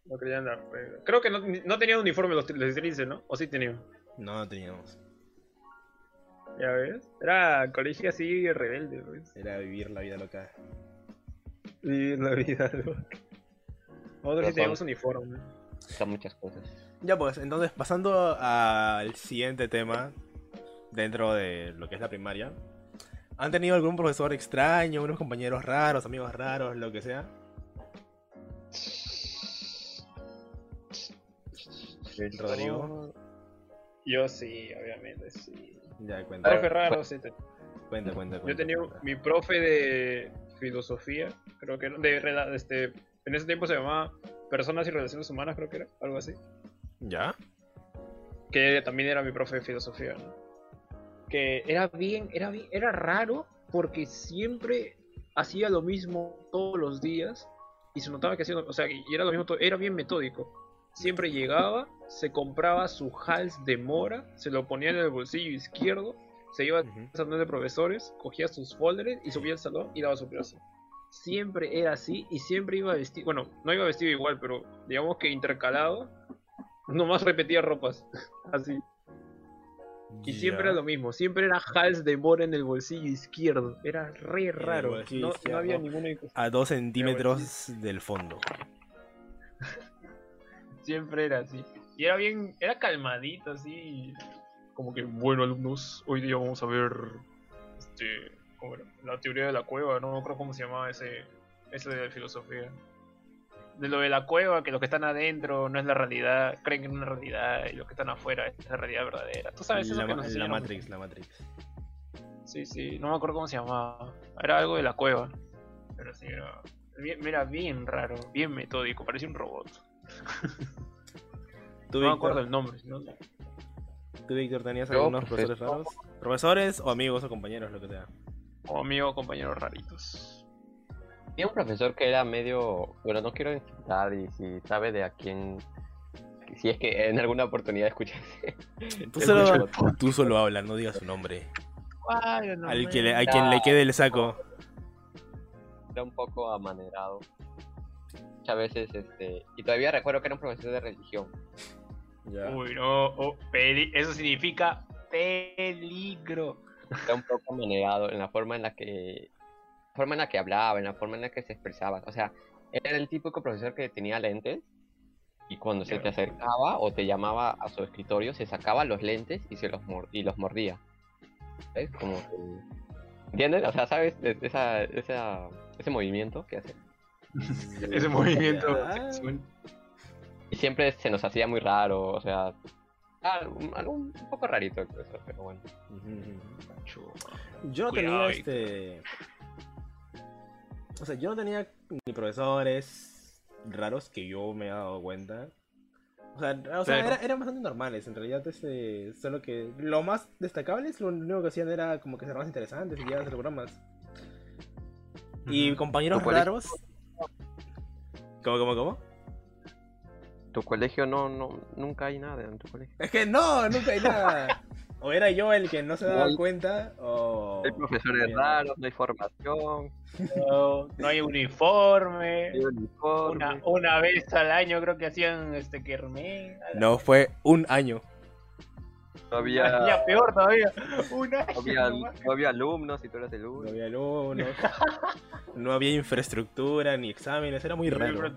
lo querían dar. pero- Creo que no, no tenían uniforme los, los trinces, ¿no? ¿O sí tenían? No, no teníamos. Ya ves. Era colegio así rebelde, pues. Era vivir la vida loca. Vivir la vida <laughs> loca. Nosotros sí teníamos uniforme. Son muchas cosas. Ya pues, entonces pasando al siguiente tema dentro de lo que es la primaria. ¿Han tenido algún profesor extraño, unos compañeros raros, amigos raros, lo que sea? Rodrigo. Yo sí, obviamente, sí. Ya, cuenta. Profe raro, sí. te- Cuenta, cuenta, Yo tenía cuenta. mi profe de filosofía, creo que era, de, rela- este, en ese tiempo se llamaba Personas y Relaciones Humanas, creo que era, algo así. ¿Ya? Que también era mi profe de filosofía, ¿no? Que era bien, era bien, era raro porque siempre hacía lo mismo todos los días y se notaba que hacía, o sea, y era lo mismo, todo, era bien metódico. Siempre llegaba, se compraba su hals de mora, se lo ponía en el bolsillo izquierdo, se iba Ujú. al salón de profesores, cogía sus folders y subía al salón y daba su clase. Siempre era así y siempre iba vestido, bueno, no iba vestido igual, pero digamos que intercalado, nomás repetía ropas, <laughs> así. Y siempre era lo mismo, siempre era hals de mora en el bolsillo izquierdo, era re raro, no, no había ninguna A dos centímetros del fondo. Siempre era así. Y era bien, era calmadito, así. Como que, bueno, alumnos, hoy día vamos a ver este, ¿cómo era? la teoría de la cueva, no me acuerdo cómo se llamaba ese, ese de filosofía. De lo de la cueva, que los que están adentro no es la realidad, creen que es una realidad, y los que están afuera es la realidad verdadera. Tú sabes eso La, que nos la? Matrix, la Matrix. Sí, sí, no me acuerdo cómo se llamaba. Era algo de la cueva. Pero sí, era bien, era bien raro, bien metódico, parecía un robot. <laughs> ¿Tú, No me acuerdo el nombre. ¿no? ¿Tú, Víctor, tenías Yo, algunos profesor. profesores raros? Profesores o amigos o compañeros, lo que sea. O amigo, compañeros raritos. Tenía un profesor que era medio. Bueno, no quiero insultar y si sabe de a quién. Si es que en alguna oportunidad escuchas. Tú <laughs> solo, tú solo habla, no digas su nombre. Ay, no, Al que le- a quien le quede el saco. Era un poco amanerado. Muchas veces, este. Y todavía recuerdo que era un profesor de religión. Ya. Uy, no. oh, peli- Eso significa peligro. Era un poco amanerado en la forma en la que. forma en la que hablaba, en la forma en la que se expresaba. O sea, era el típico profesor que tenía lentes. Y cuando se te acercaba o te llamaba a su escritorio, se sacaba los lentes y se los mor- y los mordía. ¿Ves? Como que- ¿Entiendes? O sea, ¿sabes? De esa, esa- ese movimiento que hace. <laughs> Ese movimiento. Y siempre se nos hacía muy raro, o sea. ah, un- algo un poco rarito el profesor, pero bueno. Yo no Cuidado, tenía este. O sea, yo no tenía ni profesores raros que yo me he dado cuenta. O sea, o sea era- eran bastante normales. En realidad, este, solo que lo más destacable es lo único que hacían era como que ser más interesantes y ya hacer bromas. Y compañeros raros. ¿Cómo, cómo, cómo? Tu colegio no, no, nunca hay nada en tu colegio. Es que no, nunca hay nada. <laughs> O era yo el que no se daba cuenta, o. Hay profesores raros, no hay formación, No, no hay uniforme. no <laughs> hay uniforme. Una, una vez al año creo que hacían este kermés. No, fue un año. No había, Ya peor todavía. Un año no había, no había alumnos y tú eras el No único. había alumnos, no había infraestructura ni exámenes, era muy raro.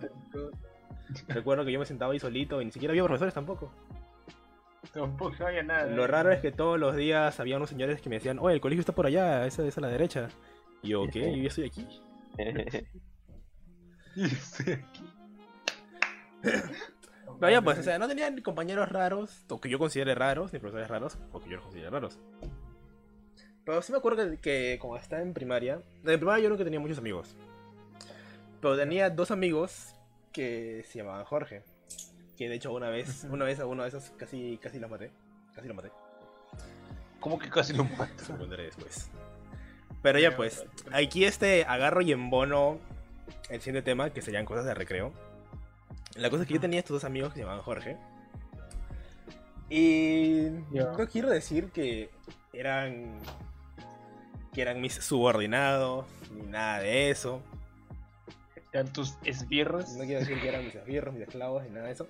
Recuerdo que yo me sentaba ahí solito y ni siquiera había profesores tampoco. Tampoco había nada. Lo raro es que todos los días había unos señores que me decían, oye, el colegio está por allá, esa es a la derecha. Y yo, ¿qué? Yo ya estoy aquí. <laughs> <laughs> Pero ya, pues, o sea, no tenían compañeros raros, o que yo considere raros, ni profesores raros, o que yo los considere raros. Pero sí me acuerdo que, que cuando estaba en primaria, en primaria yo nunca tenía muchos amigos. Pero tenía dos amigos que se llamaban Jorge. Que de hecho una vez, una vez a uno de esos casi, casi lo maté. Casi lo maté. ¿Cómo que casi lo Se mato? lo contaré después. Pero ya pues, aquí este agarro y embono el siguiente tema, que serían cosas de recreo. La cosa es que yo tenía estos dos amigos que se llamaban Jorge. Y Ya. no quiero decir que eran que eran mis subordinados, ni nada de eso. Eran tus esbirros. No quiero decir que eran mis esbirros, mis esclavos, ni nada de eso.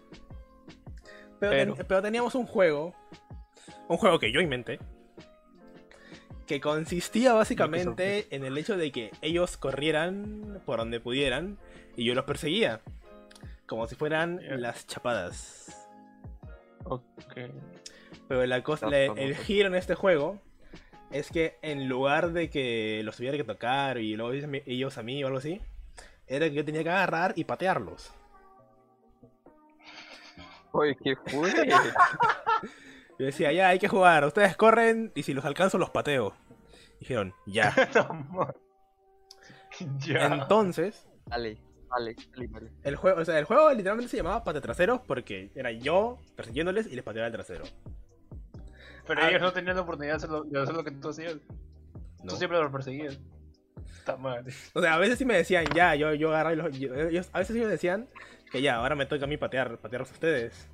Pero, Pero- ten- pero teníamos un juego, un juego que yo inventé, que consistía básicamente en el hecho de que ellos corrieran por donde pudieran y yo los perseguía, como si fueran las chapadas. Ok. Pero la cosa, la- el giro en este juego es que en lugar de que los tuviera que tocar y luego ellos a mí- ellos a mí o algo así, era que yo tenía que agarrar y patearlos. Oye, ¿qué fue? <laughs> Yo decía, ya hay que jugar, ustedes corren y si los alcanzo los pateo. Dijeron, ya. <laughs> ya. Entonces, Dale, dale. el juego, o sea, el juego literalmente se llamaba pate trasero porque era yo persiguiéndoles y les pateaba el trasero. Pero Ah. ellos no tenían la oportunidad de hacer lo, de hacer lo que tú hacías. ¿no? Tú siempre los perseguías. Está mal. O sea, a veces sí me decían, ya, yo, yo agarraba y los. yo- ellos- a veces sí me decían que ya, ahora me toca a mí patear, patearlos a ustedes.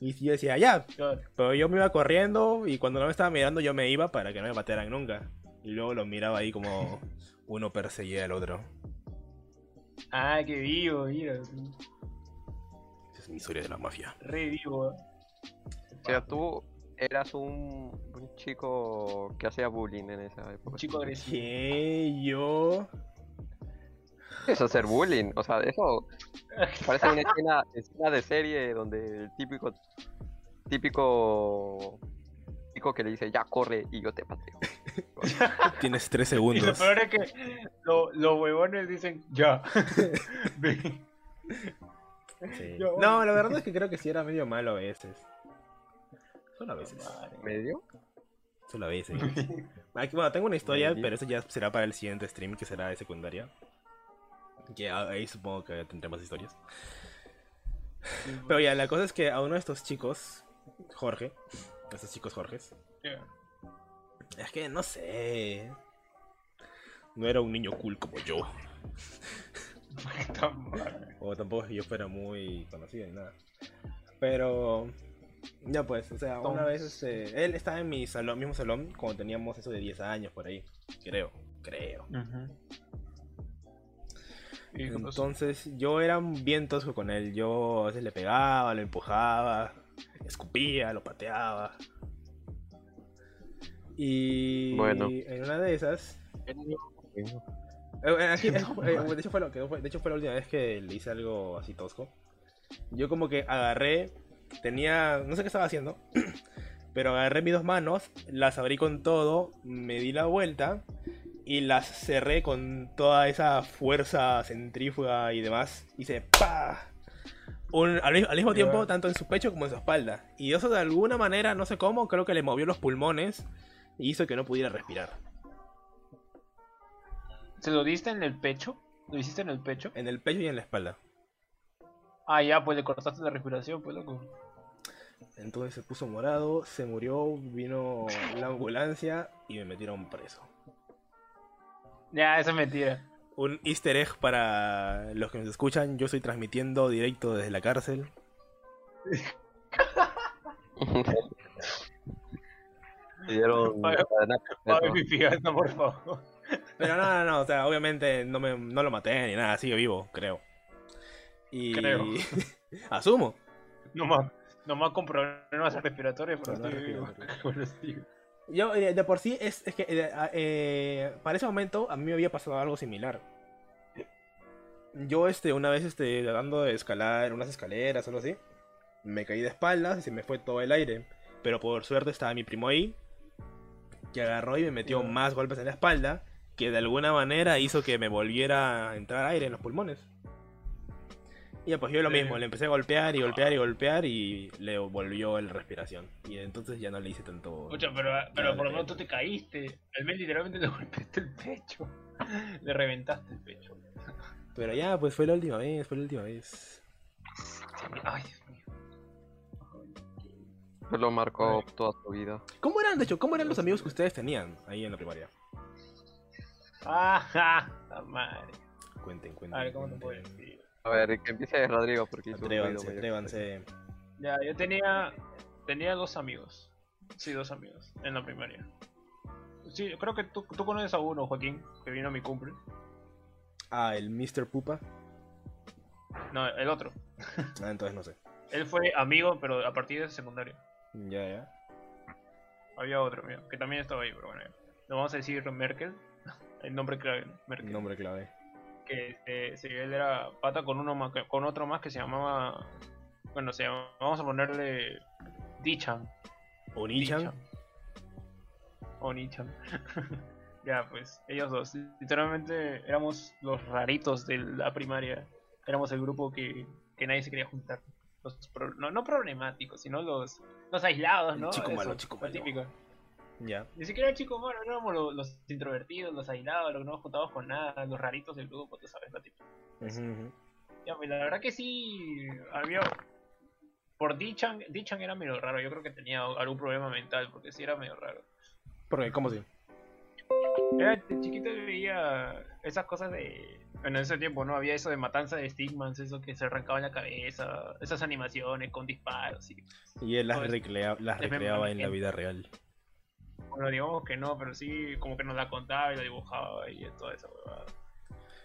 Y yo decía, ya, Claro. pero yo me iba corriendo y cuando no me estaba mirando yo me iba para que no me patearan nunca. Y luego los miraba ahí como uno perseguía al otro. Ah, qué vivo, mira. Esa es mi historia de la mafia. Re vivo. O sea, tú eras un, un chico que hacía bullying en esa época. Un chico agresivo. ¿Qué? Yo. Eso es hacer bullying, o sea, eso parece una <laughs> escena, escena de serie donde el típico, típico chico que le dice, ya corre y yo te pateo. <laughs> Tienes tres Y lo segundos. peor es que lo- los huevones dicen, ya. <laughs> Ven. Sí. Yo- No, la verdad es que creo que sí era medio malo a veces. Solo a veces. ¿Medio? Solo a veces. <laughs> Aquí, bueno, tengo una historia, Medio. pero eso ya será para el siguiente stream, que será de secundaria. Que ahí supongo que tendré más historias. Pero ya, la cosa es que a uno de estos chicos, Jorge, estos chicos Jorges, Ya. es que no sé. No era un niño cool como yo. Está mal. O tampoco yo fuera muy conocido ni nada. Pero. Ya pues, o sea, una vez este, él estaba en mi salón, mismo salón cuando teníamos eso de 10 años por ahí. Creo, creo. Pasó? Entonces yo era bien tosco con él. Yo a veces le pegaba, lo empujaba, escupía, lo pateaba. Y Bueno. en una de esas. Eh, aquí, <laughs> eh, eh, de, hecho fue lo que, fue- de hecho fue la última vez que le hice algo así tosco. Yo como que agarré, tenía, no sé qué estaba haciendo, <clears throat> pero agarré mis dos manos, las abrí con todo, me di la vuelta y las cerré con toda esa fuerza centrífuga y demás. Hice ¡pa! Un- al, al mismo tiempo, tanto en su pecho como en su espalda. Y eso de alguna manera, no sé cómo, creo que le movió los pulmones y hizo que no pudiera respirar. ¿Se lo diste en el pecho? ¿Lo hiciste en el pecho? En el pecho y en la espalda. Ah, ya, pues le cortaste la respiración, pues loco. Entonces se puso morado, se murió, vino la ambulancia y me metieron preso. Ya, eso es mentira. Un easter egg para los que nos escuchan, yo estoy transmitiendo directo desde la cárcel. <laughs> Dieron por favor. Pero no, no, no, o sea, obviamente no, me, no lo maté ni nada, sigue vivo, creo. Y... Creo. <laughs> Asumo. Nomás, nomás con problemas respiratorios, pero Problemas estoy vivo. <laughs> Yo, eh, de por sí, es, es que eh, a- eh, para ese momento a mí me había pasado algo similar. Yo, este, una vez, este, tratando de escalar unas escaleras o algo así, me caí de espaldas y se me fue todo el aire. Pero por suerte estaba mi primo ahí, que agarró y me metió más golpes en la espalda, que de alguna manera hizo que me volviera a entrar aire en los pulmones. Y ya, pues yo lo mismo, le empecé a golpear y golpear y golpear y le volvió la respiración. Y entonces ya no le hice tanto... Escucha, pero, pero por lo menos tú te caíste. Al menos literalmente le <laughs> golpeaste el pecho. Le reventaste el pecho. Pero ya, pues fue la última vez, fue la última vez. Ay, Dios mío. Lo marcó toda su vida. ¿Cómo eran, de hecho, cómo eran los amigos que ustedes tenían ahí en la primaria? Ajá, la madre. Cuenten, A cuenten. ver, ¿cómo te puedo decir? A ver, que empiece Rodrigo porque hizo un ruido Atrévanse, atrévanse. Ya, yo tenía, tenía dos amigos. Sí, dos amigos en la primaria. Sí, creo que tú, tú conoces a uno, Joaquín, que vino a mi cumple. Ah, el Mr. Pupa. No, el otro. Ah, entonces no sé. Él fue amigo, pero a partir de secundaria. Ya, ya. Había otro, mío, que también estaba ahí, pero bueno. ya. Lo vamos a decir Merkel. <laughs> El nombre clave, Merkel. Nombre clave. Que este, él era pata con uno más, con otro más que se llamaba bueno se llama, vamos a ponerle Dichan. Onichan. o Nichan. <laughs> Ya pues ellos dos. Literalmente éramos los raritos de la primaria. Éramos el grupo que, que nadie se quería juntar. Los pro- no, no problemáticos sino los los aislados no chico malo, Eso, chico lo malo. típico. Ya. Ni siquiera chicos malos, éramos los, los introvertidos, los aislados, los que no nos juntábamos con nada, los raritos del grupo, tú sabes, lo típico. Ujú, ujú. Ya, pues la verdad que sí, había... Por Dichan, Dichan era medio raro, yo creo que tenía algún problema mental, porque sí era medio raro. ¿Por qué? ¿Cómo sí? Era de chiquito veía esas cosas de. Bueno, en ese tiempo no había eso de matanza de Stigmans, eso que se arrancaba en la cabeza, esas animaciones con disparos. Y, Y él las, recrea- las recreaba en la vida real. Bueno, digamos que no, pero sí, como que nos la contaba y la dibujaba y toda esa huevada.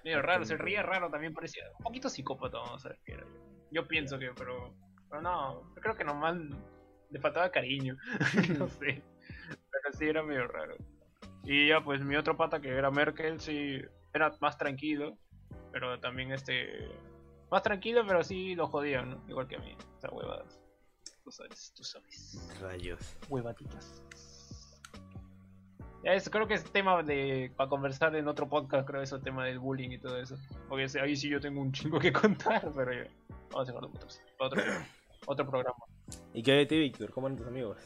Medio raro, se ría raro también, parecía un poquito psicópata, vamos a era. Yo pienso que, pero. Pero no, yo creo que nomás le faltaba cariño, <laughs> no sé. Pero sí era medio raro. Y ya, pues mi otro pata que era Merkel, sí, era más tranquilo, pero también este. Más tranquilo, pero sí lo jodían, ¿no? Igual que a mí, esas huevadas. Tú sabes, tú sabes. Rayos. Huevaditas. Ya, eso creo que es tema de para conversar en otro podcast, creo eso, tema del bullying y todo eso. Porque ahí sí yo tengo un chingo que <laughs> contar, pero ya. Vamos a dejarlo para otro, para otro, <clears throat> otro programa. ¿Y qué de ti, Víctor? ¿Cómo eran tus amigos?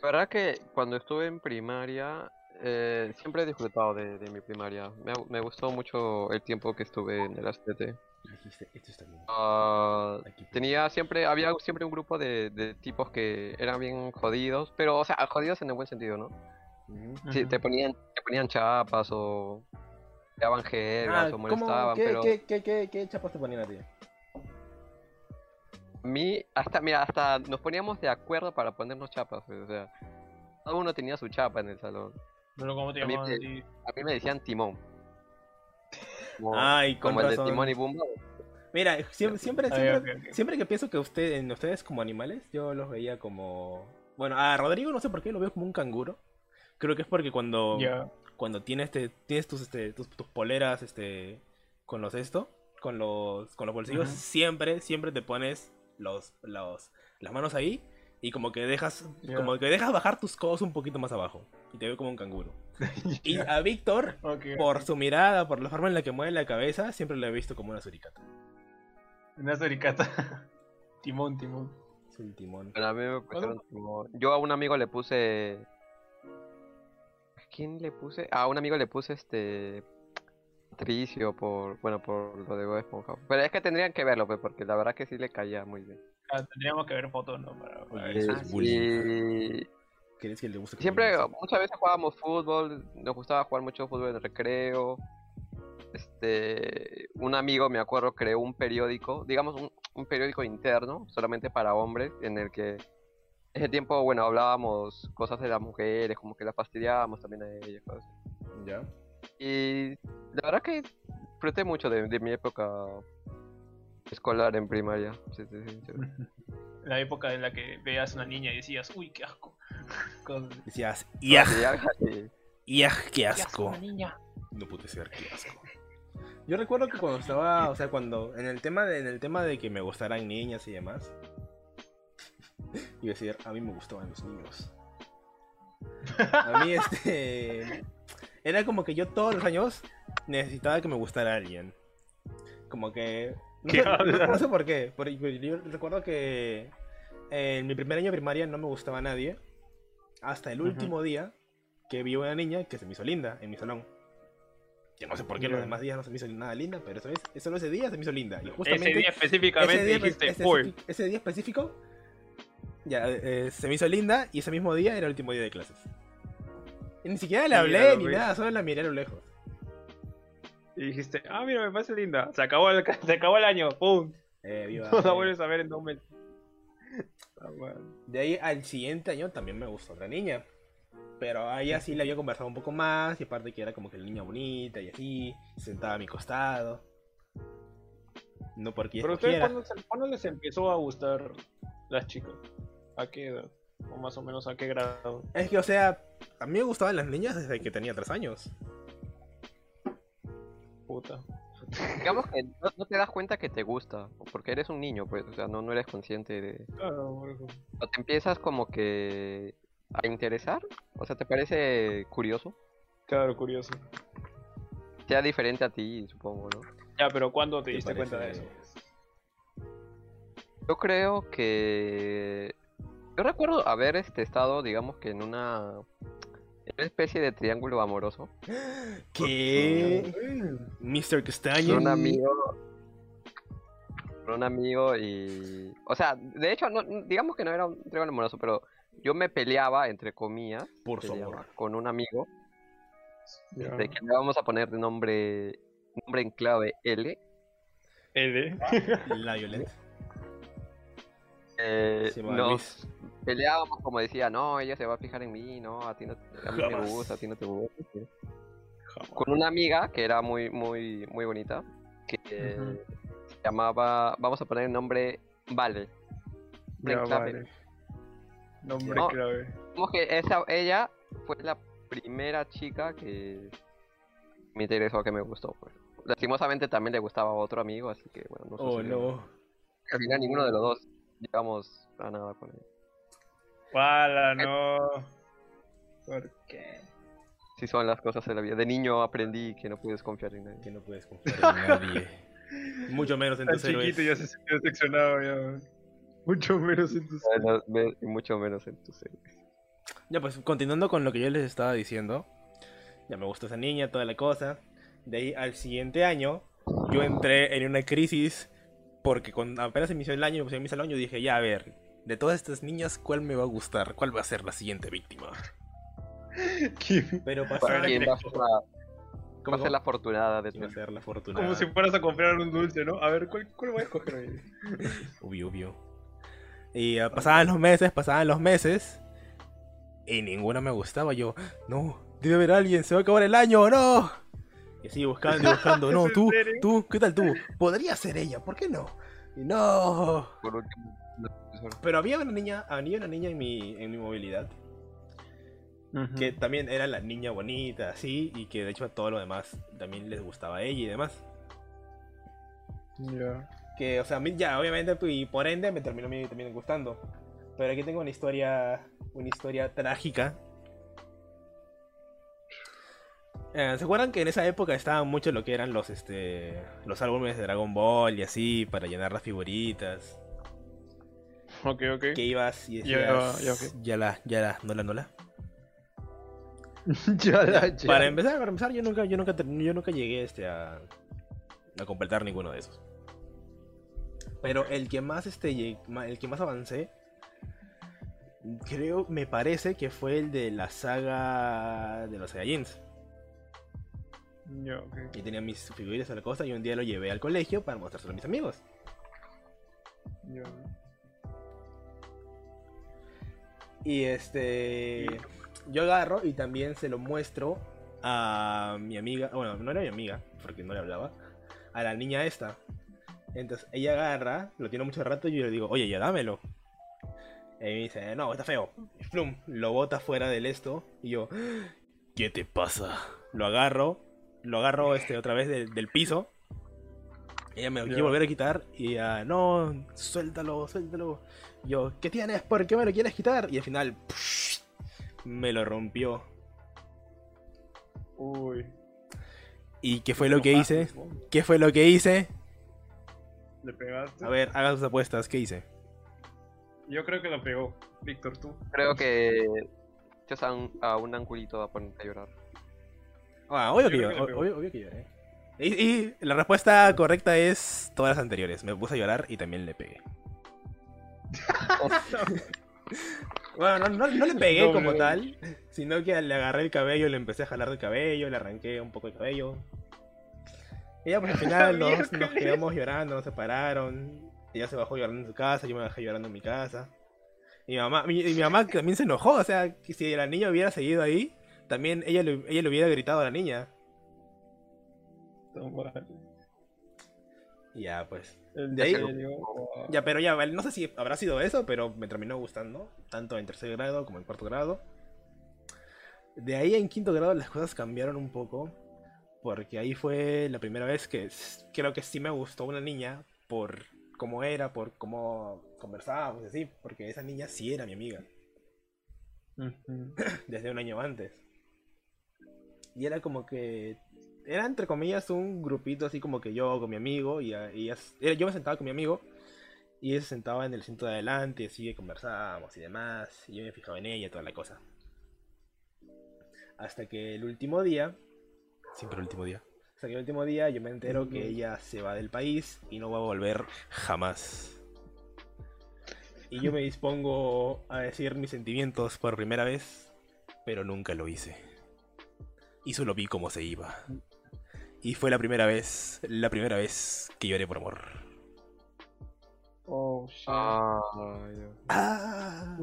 La verdad que cuando estuve en primaria, eh, siempre he disfrutado de, de mi primaria. Me, gustó mucho el tiempo que estuve en el ASTT. Ah, tenía siempre, había siempre un grupo de, de tipos que eran bien jodidos, pero, o sea, jodidos en el buen sentido, ¿no? Sí, te ponían, te ponían chapas o te daban jergas Ah, o ¿cómo? molestaban, ¿Qué, pero qué, qué, qué, qué chapas te ponían a ti? a mí, hasta, mira, hasta nos poníamos de acuerdo para ponernos chapas, o sea, cada uno tenía su chapa en el salón. Pero ¿cómo te A mí a ti? A mí me decían Timón. Como, Ay, con como el de razón. Timón y Bumba. Mira, siempre, siempre, siempre, ok, ok. siempre que pienso que usted, en ustedes como animales, yo los veía como... Bueno, a Rodrigo no sé por qué lo veo como un canguro. Creo que es porque cuando, Ya. cuando tienes, este, tienes tus, este, tus, tus poleras este, con los esto, con los, con los bolsillos, Ujú. siempre, siempre te pones los, los, las manos ahí y como que dejas, como que dejas bajar tus codos un poquito más abajo. Y te veo como un canguro. <laughs> Y a Víctor, por su mirada, por la forma en la que mueve la cabeza, siempre lo he visto como una suricata. Una suricata. <laughs> timón, timón. Es el timón. Bueno, a mí me pusieron Timón. Yo a un amigo le puse. ¿A quién le puse? A un amigo le puse este. Patricio por. Bueno, por lo de Bob Esponja. Pero es que tendrían que verlo, pues, porque la verdad que sí le caía muy bien. Ah, tendríamos que ver fotos, ¿no? Para, para Oye, eso es bullying. Y ¿Crees que le gusta siempre, muchas veces jugábamos fútbol, nos gustaba jugar mucho fútbol en el recreo. Este, un amigo, me acuerdo, creó un periódico, digamos un, un periódico interno, solamente para hombres, en el que ese tiempo, bueno, hablábamos cosas de las mujeres, como que las fastidiábamos también a ellas, cosas así. ¿Ya? Y la verdad que disfruté mucho de, de mi época escolar en primaria. sí, sí, sí, sí. La época en la que veías una niña y decías, uy, qué asco. <laughs> Así. Decías, ¡yaj! ¡yaj! ¡Qué asco! una niña. No pude ser, qué asco. Yo recuerdo que cuando estaba, o sea, cuando en el tema de, en el tema de que me gustaran niñas y demás, iba a decir, a mí me gustaban los niños. A mí <laughs> este era como que yo todos los años necesitaba que me gustara alguien. Como que ¿Qué no- no sé por qué, yo recuerdo que en mi primer año de primaria no me gustaba nadie hasta el último día que vi a una niña que se me hizo linda en mi salón. Yo no sé por qué los Ya. demás días no se me hizo nada linda, pero esa vez, solo ese día se me hizo linda. Y Ese justamente día específicamente ese día, dijiste, ese- uy, ese día específico ya eh, se me hizo linda y ese mismo día era el último día de clases. Y ni siquiera le hablé ni nada, solo la miré a lo lejos. Y dijiste, ah, mira, me parece linda. Se acabó el, se acabó el año, pum. Eh, viva, No la vuelves a ver en dos meses. <laughs> Ah, bueno. De ahí al siguiente año también me gustó otra niña. Pero a ella sí le había conversado un poco más y aparte que era como que la niña bonita y así, se sentaba a mi costado. No porque Pero ustedes. ¿cuándo, cuándo les empezó a gustar las chicas? ¿A qué edad? O más o menos a qué grado. Es que, o sea, a mí me gustaban las niñas desde que tenía tres años. Puta. Digamos que no, no te das cuenta que te gusta, porque eres un niño, pues, o sea, no, no eres consciente de... Claro. O te empiezas como que a interesar, o sea, te parece curioso, Claro, curioso. sea diferente a ti, supongo, ¿no? Ya, pero ¿cuándo te ¿Te diste cuenta de eso? Yo creo que... Yo recuerdo haber este, estado, digamos que en una... Una especie de triángulo amoroso. ¿Qué? Mr. Castaño. Un amigo. Un amigo y. O sea, de hecho, no, digamos que no era un triángulo amoroso, pero yo me peleaba, entre comillas, Por peleaba favor. con un amigo de que le vamos a poner de nombre, nombre en clave L. L. La Violet. Eh, nos peleábamos como decía, no, ella se va a fijar en mí, no, a ti no, a mí me gusta, a ti no te gusta. Con una amiga que era muy, muy, muy bonita, que se llamaba, vamos a poner el nombre Vale. Ya, clave. vale. Nombre No. clave. Como que esa, ella fue la primera chica que me interesó, que me gustó. Pues. Lastimosamente también le gustaba a otro amigo, así que bueno, no Oh sucedió. no. Al final ninguno de los dos llegamos a nada con él. Wala, no. ¿Por qué? Sí son las cosas de la vida. De niño aprendí que no puedes confiar en nadie. Que no puedes confiar en nadie. <laughs> Mucho menos en Tan tus héroes. chiquito ya se sintió decepcionado ya. Mucho menos en tus... Y mucho menos en tu serie. Ya, pues continuando con lo que yo les estaba diciendo. Ya me gustó esa niña, toda la cosa. De ahí al siguiente año, yo entré en una crisis. Porque cuando apenas inició el año, pues, inició el año, dije, ya a ver, de todas estas niñas, ¿cuál me va a gustar? ¿Cuál va a ser la siguiente víctima? ¿Quién? Pero ¿Para pasaba quién va a ser la, va ¿Cómo, a ser la afortunada de ¿Quién va ser la afortunada? Como si fueras a comprar un dulce, ¿no? A ver, ¿cuál, cuál voy a escoger hoy? <laughs> Obvio, obvio. Y ah, pasaban los meses, pasaban los meses. Y ninguna me gustaba. Yo, no, debe haber alguien, se va a acabar el año, no. Y así buscando y buscando. <laughs> No, ¿Es en tú, tú, ¿qué tal tú? Podría ser ella, ¿por qué no? Y no. Pero había una niña, había una niña en mi, en mi movilidad. Que también era la niña bonita, así. Y que de hecho a todo lo demás también les gustaba a ella y demás. Ya. Que, o sea, a mí ya, obviamente, y por ende me terminó a mí también gustando. Pero aquí tengo una historia, una historia trágica. Eh, ¿Se acuerdan que en esa época estaban mucho lo que eran los, este, los álbumes de Dragon Ball y así, para llenar las figuritas? Ok, ok. Que ibas y Ya, decías, ya, ok. ya la, ya la, no la, no la. <laughs> ya la ya. Para empezar, para empezar, yo nunca, yo nunca, yo nunca llegué este, a, a completar ninguno de esos. Pero el que más este, el que más avancé, creo, me parece que fue el de la saga de los Saiyajins. Y tenía mis figuritas a la cosa y un día lo llevé al colegio para mostrárselo a mis amigos. Y este. Yo agarro y también se lo muestro a mi amiga. Bueno, no era mi amiga, porque no le hablaba. A la niña esta. Entonces ella agarra, lo tiene mucho rato y yo le digo, oye, ya dámelo. Y me dice, no, está feo. Y plum, lo bota fuera del esto. Y yo, ¿qué te pasa? Lo agarro, lo agarro este otra vez del- del piso. Ella me lo quiere volver a quitar y ella, no, suéltalo, suéltalo. Yo, ¿qué tienes? ¿Por qué me lo quieres quitar? Y al final, me lo rompió. Uy. ¿Y qué fue lo que hice? ¿Qué fue lo que hice? ¿Le pegaste? A ver, haga sus apuestas, ¿qué hice? Yo creo que lo pegó. Víctor, tú. Creo que un, a un angulito a ponerte a llorar. Ah, obvio que yo, que pegó. obvio, obvio que lloré. Y, y la respuesta correcta es todas las anteriores. Me puse a llorar y también le pegué. <laughs> bueno, no, no- no le pegué No, como tal, sino que le agarré el cabello, le empecé a jalar del cabello, le arranqué un poco el cabello. Y ya pues al <laughs> final nos, quedamos llorando, nos separaron. Ella se bajó llorando en su casa, yo me bajé llorando en mi casa. Y mi mamá, mi, mamá también se enojó, o sea, que si la niña hubiera seguido ahí, también ella le, ella le hubiera gritado a la niña. Ya, pues. De ahí-. Ya, pero ya, no sé si habrá sido eso, pero me terminó gustando, tanto en tercer grado como en cuarto grado. De ahí en quinto grado las cosas cambiaron un poco, porque ahí fue la primera vez que creo que sí me gustó una niña por cómo era, por cómo conversábamos, así, porque esa niña sí era mi amiga, <clears throat> desde un año antes. Y era como que, era entre comillas un grupito así como que yo con mi amigo, y, y yo me sentaba con mi amigo, y ella se sentaba en el asiento de adelante, así que conversábamos y demás, y yo me fijaba en ella y toda la cosa. Hasta que el último día, siempre el último día, hasta que el último día yo me entero que ella se va del país y no va a volver jamás. Y yo me dispongo a decir mis sentimientos por primera vez, pero nunca lo hice. Y solo vi cómo se iba. Y fue la primera vez, la primera vez que lloré por amor. Oh, shit. Dios. Ah.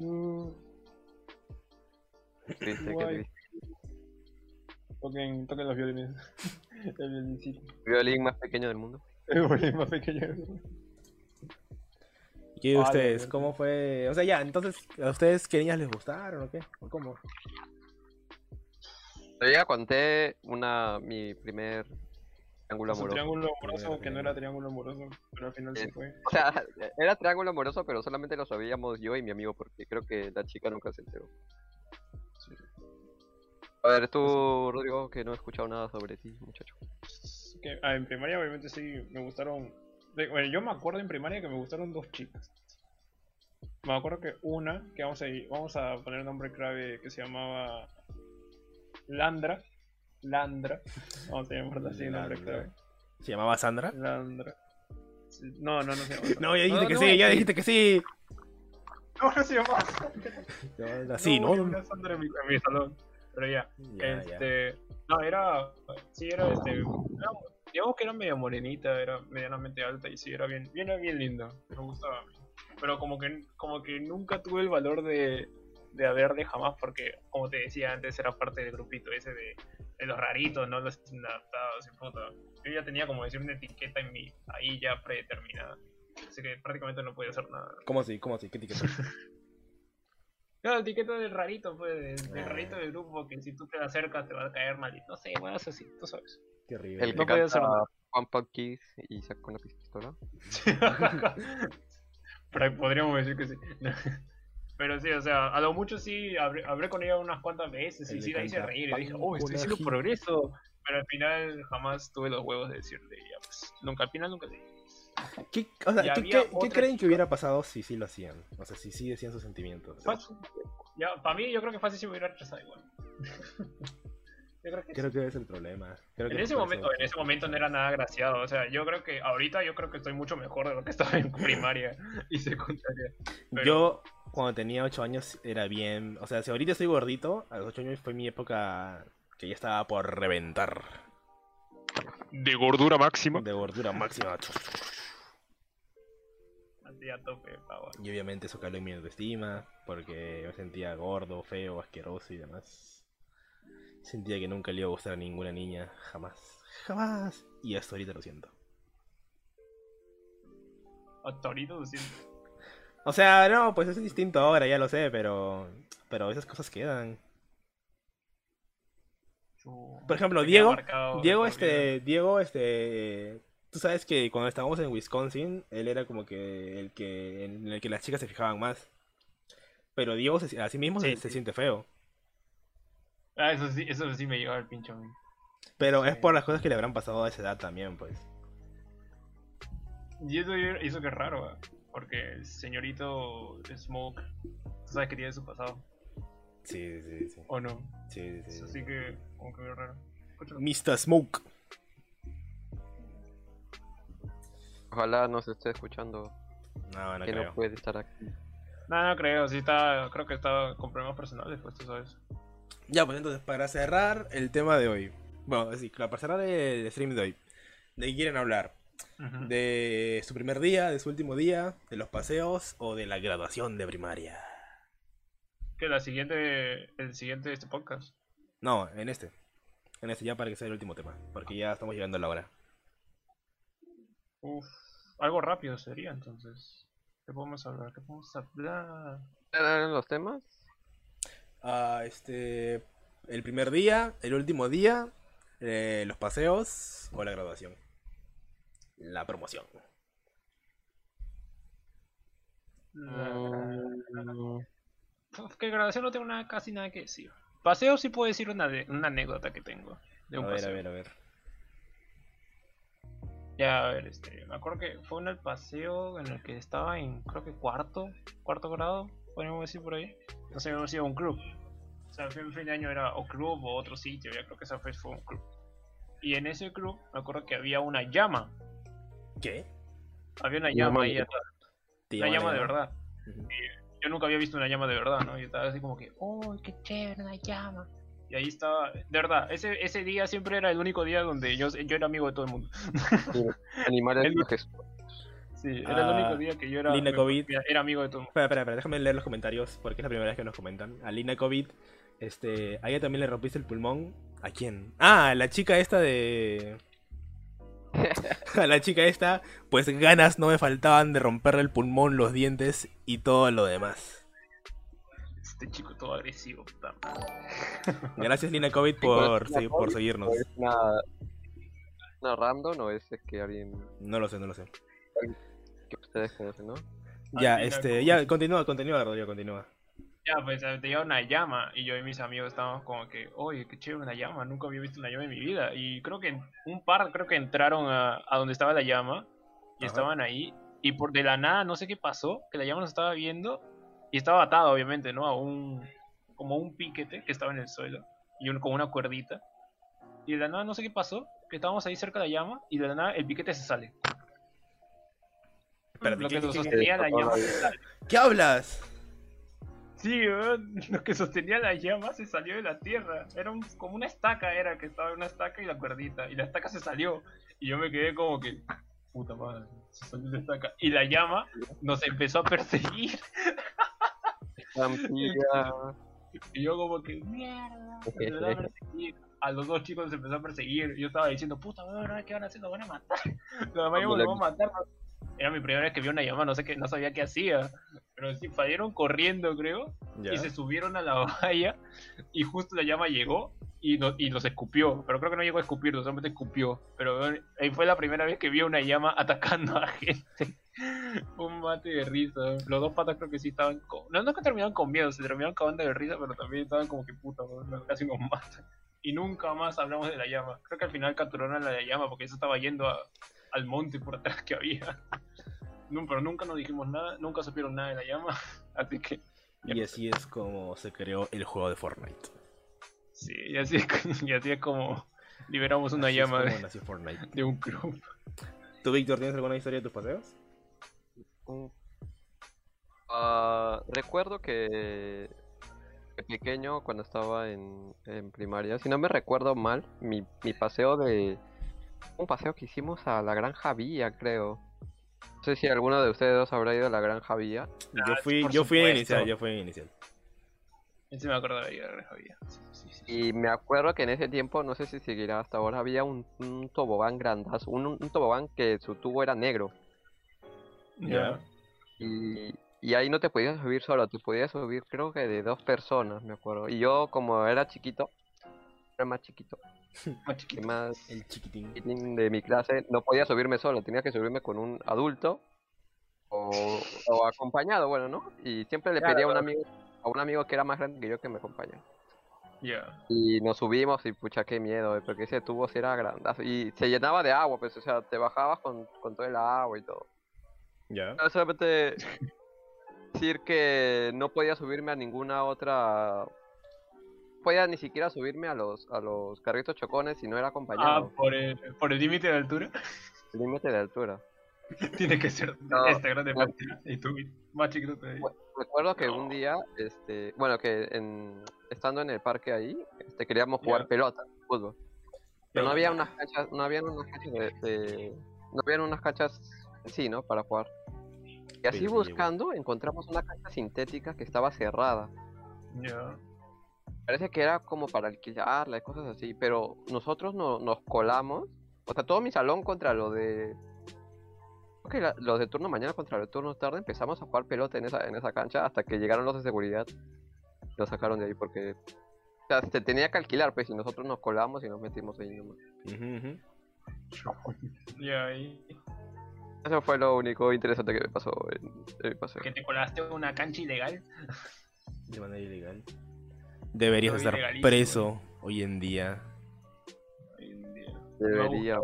No. Triste, qué triste. Toquen, toquen los violines. <laughs> El violincito. Violín más pequeño del mundo. El violín más pequeño. ¿Y qué de Vale, ustedes? ¿Cómo fue? O sea, ya, entonces, ¿a ustedes qué niñas les gustaron o qué? ¿O cómo? Yo ya conté una, mi primer triángulo un amoroso. triángulo amoroso que no era triángulo amoroso, pero al final se Eh, fue. O sea, <laughs> era triángulo amoroso, pero solamente lo sabíamos yo y mi amigo, porque creo que la chica nunca se enteró. A ver, tú, Rodrigo, que no he escuchado nada sobre ti, muchacho. Que, ah, en primaria obviamente sí me gustaron. bueno, yo me acuerdo en primaria que me gustaron dos chicas. Me acuerdo que una, que vamos a, vamos a poner un nombre clave que se llamaba Landra. Landra. Vamos a llamarla así, nombre clave. ¿Se llamaba Sandra? Landra. Sí, No, no, no se llama. No, ya dijiste No, que no, sí, ya sí. dijiste que sí. No, no se llama. Así, ¿no? había una Sandra en mi, en mi salón. Pero ya. Ya, ya. este. No, era. Sí, era este. era- digamos que era medio morenita, era medianamente alta y sí, era bien, bien, bien linda. Me gustaba a mí. Pero como que, como que nunca tuve el valor de, de hablar de jamás, porque, como te decía antes, era parte del grupito ese de, de los raritos, ¿no? Los inadaptados y puta. Yo ya tenía como decir una etiqueta en mi, ahí ya predeterminada. Así que prácticamente no podía hacer nada. ¿Cómo así? ¿Cómo así? ¿Qué etiqueta? <laughs> No, la etiqueta del rarito, pues, del, del Ah. rarito del grupo, que si tú te acercas te va a caer mal. No sé, bueno, eso sí, tú sabes. Qué horrible. El que No podía hacer nada. Pop Kiss y sacó una pistola. <laughs> Pero podríamos decir que sí. Pero sí, o sea, a lo mucho sí hablé, hablé con ella unas cuantas veces y sí la hice reír. Y dije, oh, estoy haciendo ají". progreso. Pero al final jamás tuve los huevos de decirle, ya, pues, nunca, al final nunca le. ¿Qué, o sea, ¿qué, qué- qué creen que hubiera pasado si sí lo hacían? O sea, si sí decían sus sentimientos. Para mí, yo creo que fácil si me hubiera rechazado igual. <laughs> yo creo que Creo que ese es el problema. Creo que En ese por momento, en ese momento no era nada graciado. O sea, yo creo que ahorita yo creo que estoy mucho mejor de lo que estaba en <laughs> primaria y secundaria. pero- Yo, cuando tenía 8 años, era bien. O sea, si ahorita estoy gordito, a los 8 años fue mi época que ya estaba por reventar. De gordura máxima. De gordura máxima. Así a tope, pavo. Y obviamente eso caló en mi autoestima, porque me sentía gordo, feo, asqueroso y demás. Sentía que nunca le iba a gustar a ninguna niña, jamás. Jamás. Y hasta ahorita lo siento. Hasta ahorita lo siento. O sea, no, pues es distinto ahora, ya lo sé, pero. Pero esas cosas quedan. Por ejemplo, Diego, Diego, este, Diego, este, tú sabes que cuando estábamos en Wisconsin, él era como que el que, en el que las chicas se fijaban más. Pero Diego se- a sí mismo se, Sí, se sí. siente feo. Ah, eso sí, eso sí me lleva al pincho a mí. Pero es por las cosas que le habrán pasado a esa edad también, pues. Y eso, eso que es raro, ¿ah? Porque el señorito Smoke, tú sabes que tiene su pasado, Sí, sí, sí. ¿o no? Sí, sí, Eso sí. sí que, como que es raro. Escúchalo. Mr. Smoke. Ojalá nos esté escuchando, No, no que creo. no puede estar aquí. No, no creo, sí está, creo que está con problemas personales, pues tú sabes. Ya, pues entonces, para cerrar el tema de hoy. Bueno, sí, claro, para cerrar el stream de hoy. ¿De qué quieren hablar? ¿De su primer día, de su último día, de los paseos o de la graduación de primaria? Que la siguiente, el siguiente de este podcast. No, en este. En este ya para que sea el último tema. Porque ya estamos llegando a la hora. Uf, algo rápido sería entonces. ¿Qué podemos hablar? ¿Qué podemos hablar? ¿Eran los temas? Ah, este. El primer día, el último día, eh, los paseos o la graduación. La promoción. Uf, que grabación no tengo nada, casi nada que decir. Paseo sí puedo decir una, de- una anécdota que tengo. De A un ver, a paseo. ver, a ver. Ya, a ver, este, me acuerdo que fue en el paseo en el que estaba en, creo que cuarto, cuarto grado, podríamos decir por ahí. No sé, hemos ido a un club. O sea, fin, fin de año era o club o otro sitio, ya creo que esa vez fue un club. Y en ese club me acuerdo que había una llama. ¿Qué? Había una llama ahí atrás. Una llama llama la de verdad. Yo nunca había visto una llama de verdad, ¿no? Y estaba así como que, ¡oh, qué chévere, una llama! Y ahí estaba, de verdad, ese, ese día siempre era el único día donde yo, yo era amigo de todo el mundo. Animales El- majestuosos. Sí, era el Ah, único día que yo era, Lina me- COVID. era amigo de todo el mundo. Espera, espera, espera, déjame leer los comentarios porque es la primera vez que nos comentan. A Lina COVID, este, a ella también le rompiste el pulmón. ¿A quién? Ah, la chica esta de. <laughs> A la chica esta, pues ganas no me faltaban de romperle el pulmón, los dientes y todo lo demás. Este chico todo agresivo, puta madre. Gracias Lina COVID por, se- por seguirnos. ¿O es una, una random o es que alguien No lo sé, no lo sé. que ustedes conocen, no? Ya, este, ya, continúa, continúa, Rodrigo, continúa. Ya, pues eh, te lleva una llama y yo y mis amigos estábamos como que, oye, qué chévere una llama, nunca había visto una llama en mi vida. Y creo que un par, creo que entraron a, a donde estaba la llama y Ajá. estaban ahí. Y por de la nada, no sé qué pasó, que la llama nos estaba viendo y estaba atado, obviamente, ¿no? A un, como un piquete que estaba en el suelo y un, con una cuerdita. Y de la nada, no sé qué pasó, que estábamos ahí cerca de la llama y de la nada el piquete se sale. Espérate, Lo ¿qué- que sostenía la llama se sale. ¿Qué hablas? Sí, <laughs> lo que sostenía la llama se salió de la tierra. Era un- como una estaca, era que estaba una estaca y la cuerdita. Y la estaca se salió. Y yo me quedé como que, puta madre, se salió la estaca. Y la llama nos empezó a perseguir. Y yo como que, mierda. a perseguir. A los dos chicos nos empezó a perseguir. Yo estaba diciendo, puta, weón, ¿qué van a hacer? Nos van a matar. <laughs> Nos van a matar. Era mi primera vez que vi una llama, no sé qué, no sabía qué hacía. Pero sí, salieron corriendo, creo. Ya. y se subieron a la <laughs> valla y justo la llama llegó y, no- y los escupió, pero creo que no llegó a escupirlos, solamente escupió, pero ahí fue la primera vez que vi una llama <laughs> atacando a gente. Un mate de risa. Los dos patas creo que sí estaban con... No, no es que terminaron con miedo, se terminaron cagando de risa, pero también estaban como que puta, casi nos matan. Y nunca más hablamos de la llama. Creo que al final capturaron a la llama porque eso estaba yendo a- al monte por atrás que había. No, pero nunca nos dijimos nada, nunca supieron nada de la llama, <laughs> así que Y así es como se creó el juego de Fortnite. Sí, y así, es, <laughs> y así es como liberamos una Así llama de, nació Fortnite. de un club. ¿Tú, Víctor, tienes alguna historia de tus paseos? Ah, recuerdo que de pequeño, cuando estaba en, en primaria, si no me recuerdo mal, mi, mi paseo de... Un paseo que hicimos a la Granja Villa, creo. No sé si alguno de ustedes dos habrá ido a la Granja Villa. Yo Ah, fui, yo fui a supuesto. inicial, yo fui a inicial. Ese me acuerdo de la Javier. Sí, sí, sí. Y me acuerdo que en ese tiempo, no sé si seguirá hasta ahora, había un, un tobogán grandazo, un, un tobogán que su tubo era negro. Ya. Y, y ahí no te podías subir solo, te podías subir creo que de dos personas, me acuerdo. Y yo como era chiquito, era más chiquito, Más y chiquito. más El chiquitín. chiquitín de mi clase, no podía subirme solo, tenía que subirme con un adulto o, o acompañado, bueno, ¿no? Y siempre le pedía a un Claro. amigo, a un amigo que era más grande que yo que me acompañara. Y nos subimos y pucha, qué miedo, eh, porque ese tubo sí era grandazo. Y se llenaba de agua, pues, o sea, te bajabas con, con todo el agua y todo. ¿Ya? No, solamente decir que no podía subirme a ninguna otra. No podía ni siquiera subirme a los a los carritos chocones si no era Ah, acompañado. por el, por el límite de altura. El límite de altura. <laughs> Tiene que ser No, este grande no. Y tú más chiquito todavía. Recuerdo que No. un día, este, bueno, que en, estando en el parque ahí, este, queríamos jugar Ya. pelota, fútbol. Pero no había unas canchas, no habían unas canchas de, de- no habían unas canchas en sí, ¿no? Para jugar. Y así buscando, encontramos una cancha sintética que estaba cerrada. Ya. Parece que era como para alquilarla y cosas así, pero nosotros no, nos colamos, o sea, todo mi salón contra lo de... Creo que la- los de turno mañana contra los de turno tarde empezamos a jugar pelota en esa, en esa cancha hasta que llegaron los de seguridad. Nos sacaron de ahí porque... O sea, se tenía que alquilar, pues, y nosotros nos colamos y nos metimos ahí nomás. Y Eso fue lo único interesante que me pasó en, en mi paseo. que te colaste una cancha ilegal. De manera ilegal. Deberías estar preso hoy en día. Hoy en día. Debería.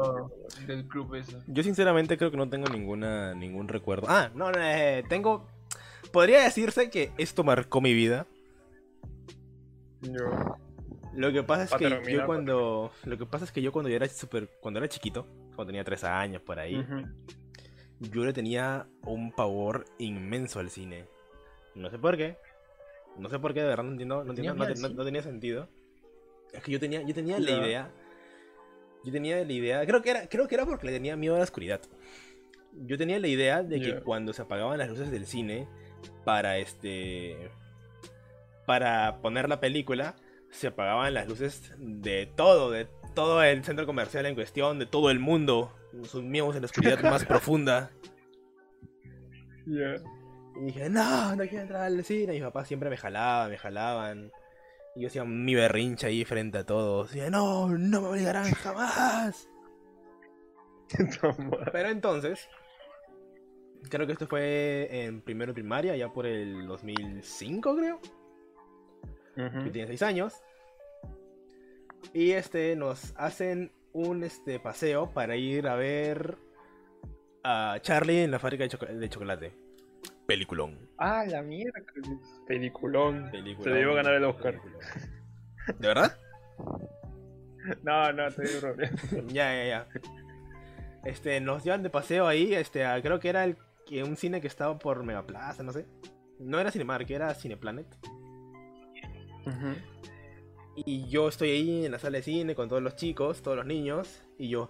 del club ese. Yo sinceramente creo que no tengo ninguna ningún recuerdo. Ah, no, no, eh, tengo. Podría decirse que esto marcó mi vida. Yo. Lo que pasa es que terminar, yo cuando. Lo que pasa es que yo cuando yo era super. Cuando era chiquito, cuando tenía 3 años por ahí. yo le tenía un pavor inmenso al cine. No sé por qué. No sé por qué, de verdad no entiendo, no, entiendo, no, ¿Tenías miedo te- al no- no tenía sentido. Es que yo tenía, yo tenía la idea. Yo tenía la idea. Creo que era, creo que era porque le tenía miedo a la oscuridad. Yo tenía la idea de que cuando se apagaban las luces del cine para este. para poner la película, se apagaban las luces de todo, de todo el centro comercial en cuestión, de todo el mundo. Nos sumíamos en la oscuridad <laughs> más profunda. Ya. Y dije, no, no quiero entrar al cine. Y mis papás siempre me jalaban, me jalaban. Y yo hacía mi berrincha ahí frente a todos. Y dije, no, no me obligarán jamás. <laughs> Pero entonces, creo que esto fue en primero primaria, ya por el 2005, creo. Ujú. Yo tenía 6 años. Y este, nos hacen un este, paseo para ir a ver a Charlie en la fábrica de, choco- de chocolate. Peliculón. Ah, la mierda. Peliculón. Peliculón. Se debió ganar el Oscar. Peliculón. ¿De verdad? <laughs> No, no, estoy bromeando. <laughs> ya, ya, ya. Este, nos llevan de paseo ahí, este, a- creo que era el, que un cine que estaba por Megaplaza, no sé. No era Cinemark, era Cineplanet. Ujú. Y yo estoy ahí en la sala de cine con todos los chicos, todos los niños, y yo...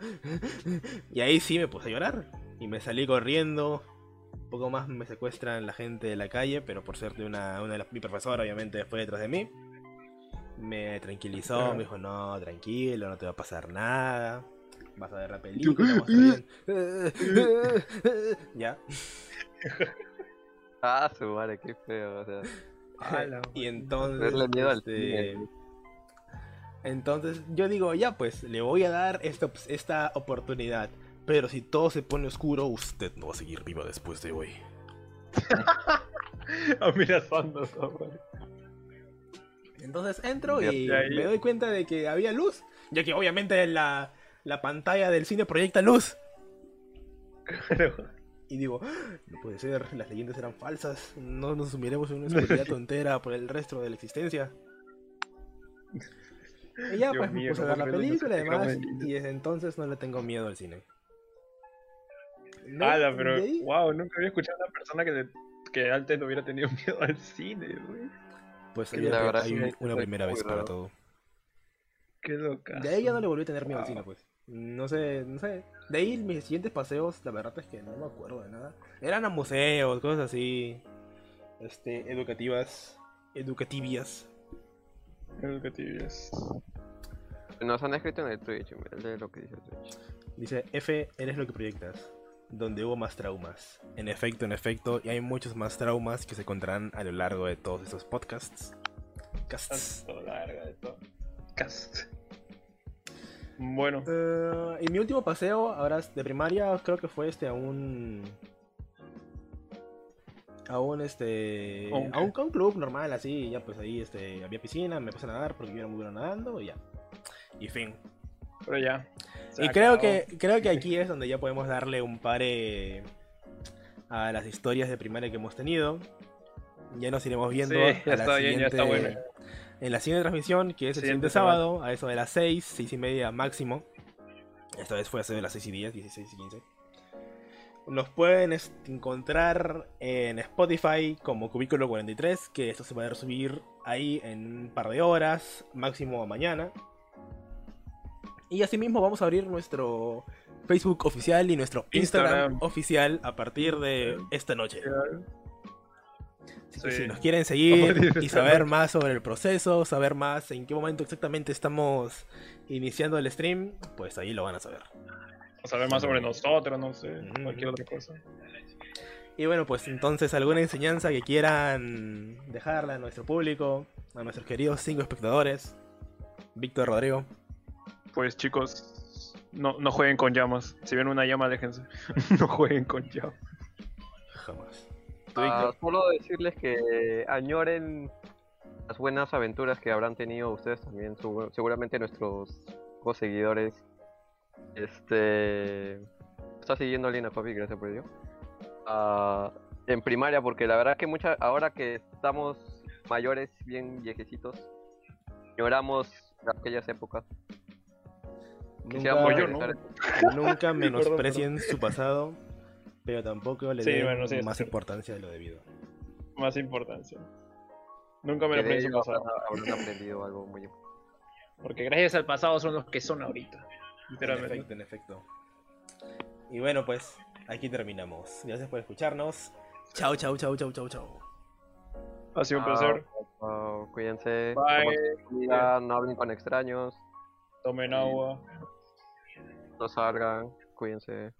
<gasps> y ahí sí me puse a llorar. Y me salí corriendo. Un poco más me secuestran la gente de la calle, pero por suerte una, una de las, mi profesora obviamente fue detrás de mí. Me tranquilizó, Claro. me dijo, no, tranquilo, no te va a pasar nada. Vas a ver la película, <laughs> vas a ver... <laughs> ya. <laughs> Ah, su madre, qué feo. O sea, Y entonces... verle miedo al este. Entonces yo digo, ya pues, le voy a dar esta, esta oportunidad. Pero si todo se pone oscuro, usted no va a seguir vivo después de hoy. <laughs> Amenazando, madre. Entonces entro y me doy cuenta de que había luz. Ya que obviamente la, la pantalla del cine proyecta luz. Claro. Y digo, "Ah, no puede ser, las leyendas eran falsas. No nos sumiremos en una oscuridad <laughs> tontera por el resto de la existencia. <laughs> Y ya Dios pues me mío, puse a ver la ¿cómo crees película y que no demás. se te Y desde entonces no le tengo miedo al cine. No, Ala, pero de wow, nunca había escuchado a una persona que, le- que antes no hubiera tenido <laughs> miedo al cine, güey. Pues hay, la verdad hay una primera vez para todo. Qué loca. De ahí ya no le volví a tener miedo al cine, pues. No sé, no sé. De ahí mis siguientes paseos, la verdad es que no me acuerdo de nada. Eran a museos, cosas así. Este, educativas. Educativias. Educativas. Nos han escrito en el Twitch, lee lo que dice el Twitch. Dice, F, eres lo que proyectas. Donde hubo más traumas. En efecto, en efecto, y hay muchos más traumas que se encontrarán a lo largo de todos estos podcasts. Casts. Tanto larga de todo. Cast. Bueno, Eh, y mi último paseo, ahora de primaria, creo que fue este a un. A un este. ¿A A un, a un club normal, así, ya pues ahí este, había piscina, me puse a nadar porque yo era muy bueno nadando y ya. Y fin. Pero ya. y creo acabó. que, creo que aquí es donde ya podemos darle un pare a las historias de primaria que hemos tenido. Ya nos iremos viendo Sí, ya a la está bien, ya está siguiente- bueno. en la siguiente transmisión, que es el Siguiente siguiente sábado, a eso de las 6, 6 y media máximo. Esta vez fue a eso de las 6 y 10, 16 y 15. Nos pueden encontrar en Spotify como Cubículo 43, que esto se va a subir ahí en un par de horas, máximo mañana. Y asimismo vamos a abrir nuestro Facebook oficial y nuestro Instagram, Instagram. oficial a partir de esta noche. Así que Sí. si nos quieren seguir <laughs> y saber más sobre el proceso, saber más en qué momento exactamente estamos iniciando el stream, pues ahí lo van a saber. O saber más sobre nosotros, no sé. Cualquier otra cosa. Y bueno, pues entonces alguna enseñanza que quieran dejarle a nuestro público, a nuestros queridos cinco espectadores. Víctor Rodrigo. Pues chicos, no, no jueguen con llamas. Si ven una llama, déjense. <laughs> no jueguen con llamas. Jamás. ¿Tú, Ah, solo decirles que añoren las buenas aventuras que habrán tenido ustedes también, su- seguramente nuestros seguidores. Este está siguiendo Lina Papi, gracias por ello. Ah, en primaria, porque la verdad que mucha, ahora que estamos mayores, bien viejecitos, lloramos aquellas épocas. Nunca, yo, ¿no? nunca <laughs> menosprecien su pasado. pero tampoco le Sí, den bueno, sí, es más importancia de lo debido. Más importancia. Nunca me lo ello pasar. habrán- aprendido algo muy. Porque gracias al pasado son los que son ahorita. En Literalmente. efecto, en efecto. Y bueno, pues aquí terminamos. Gracias por escucharnos. Chao, chao, chao, chao, chao, chao. Ha sido un placer. cuídense. Bye. su no hablen con extraños. Tomen agua. No salgan. Cuídense.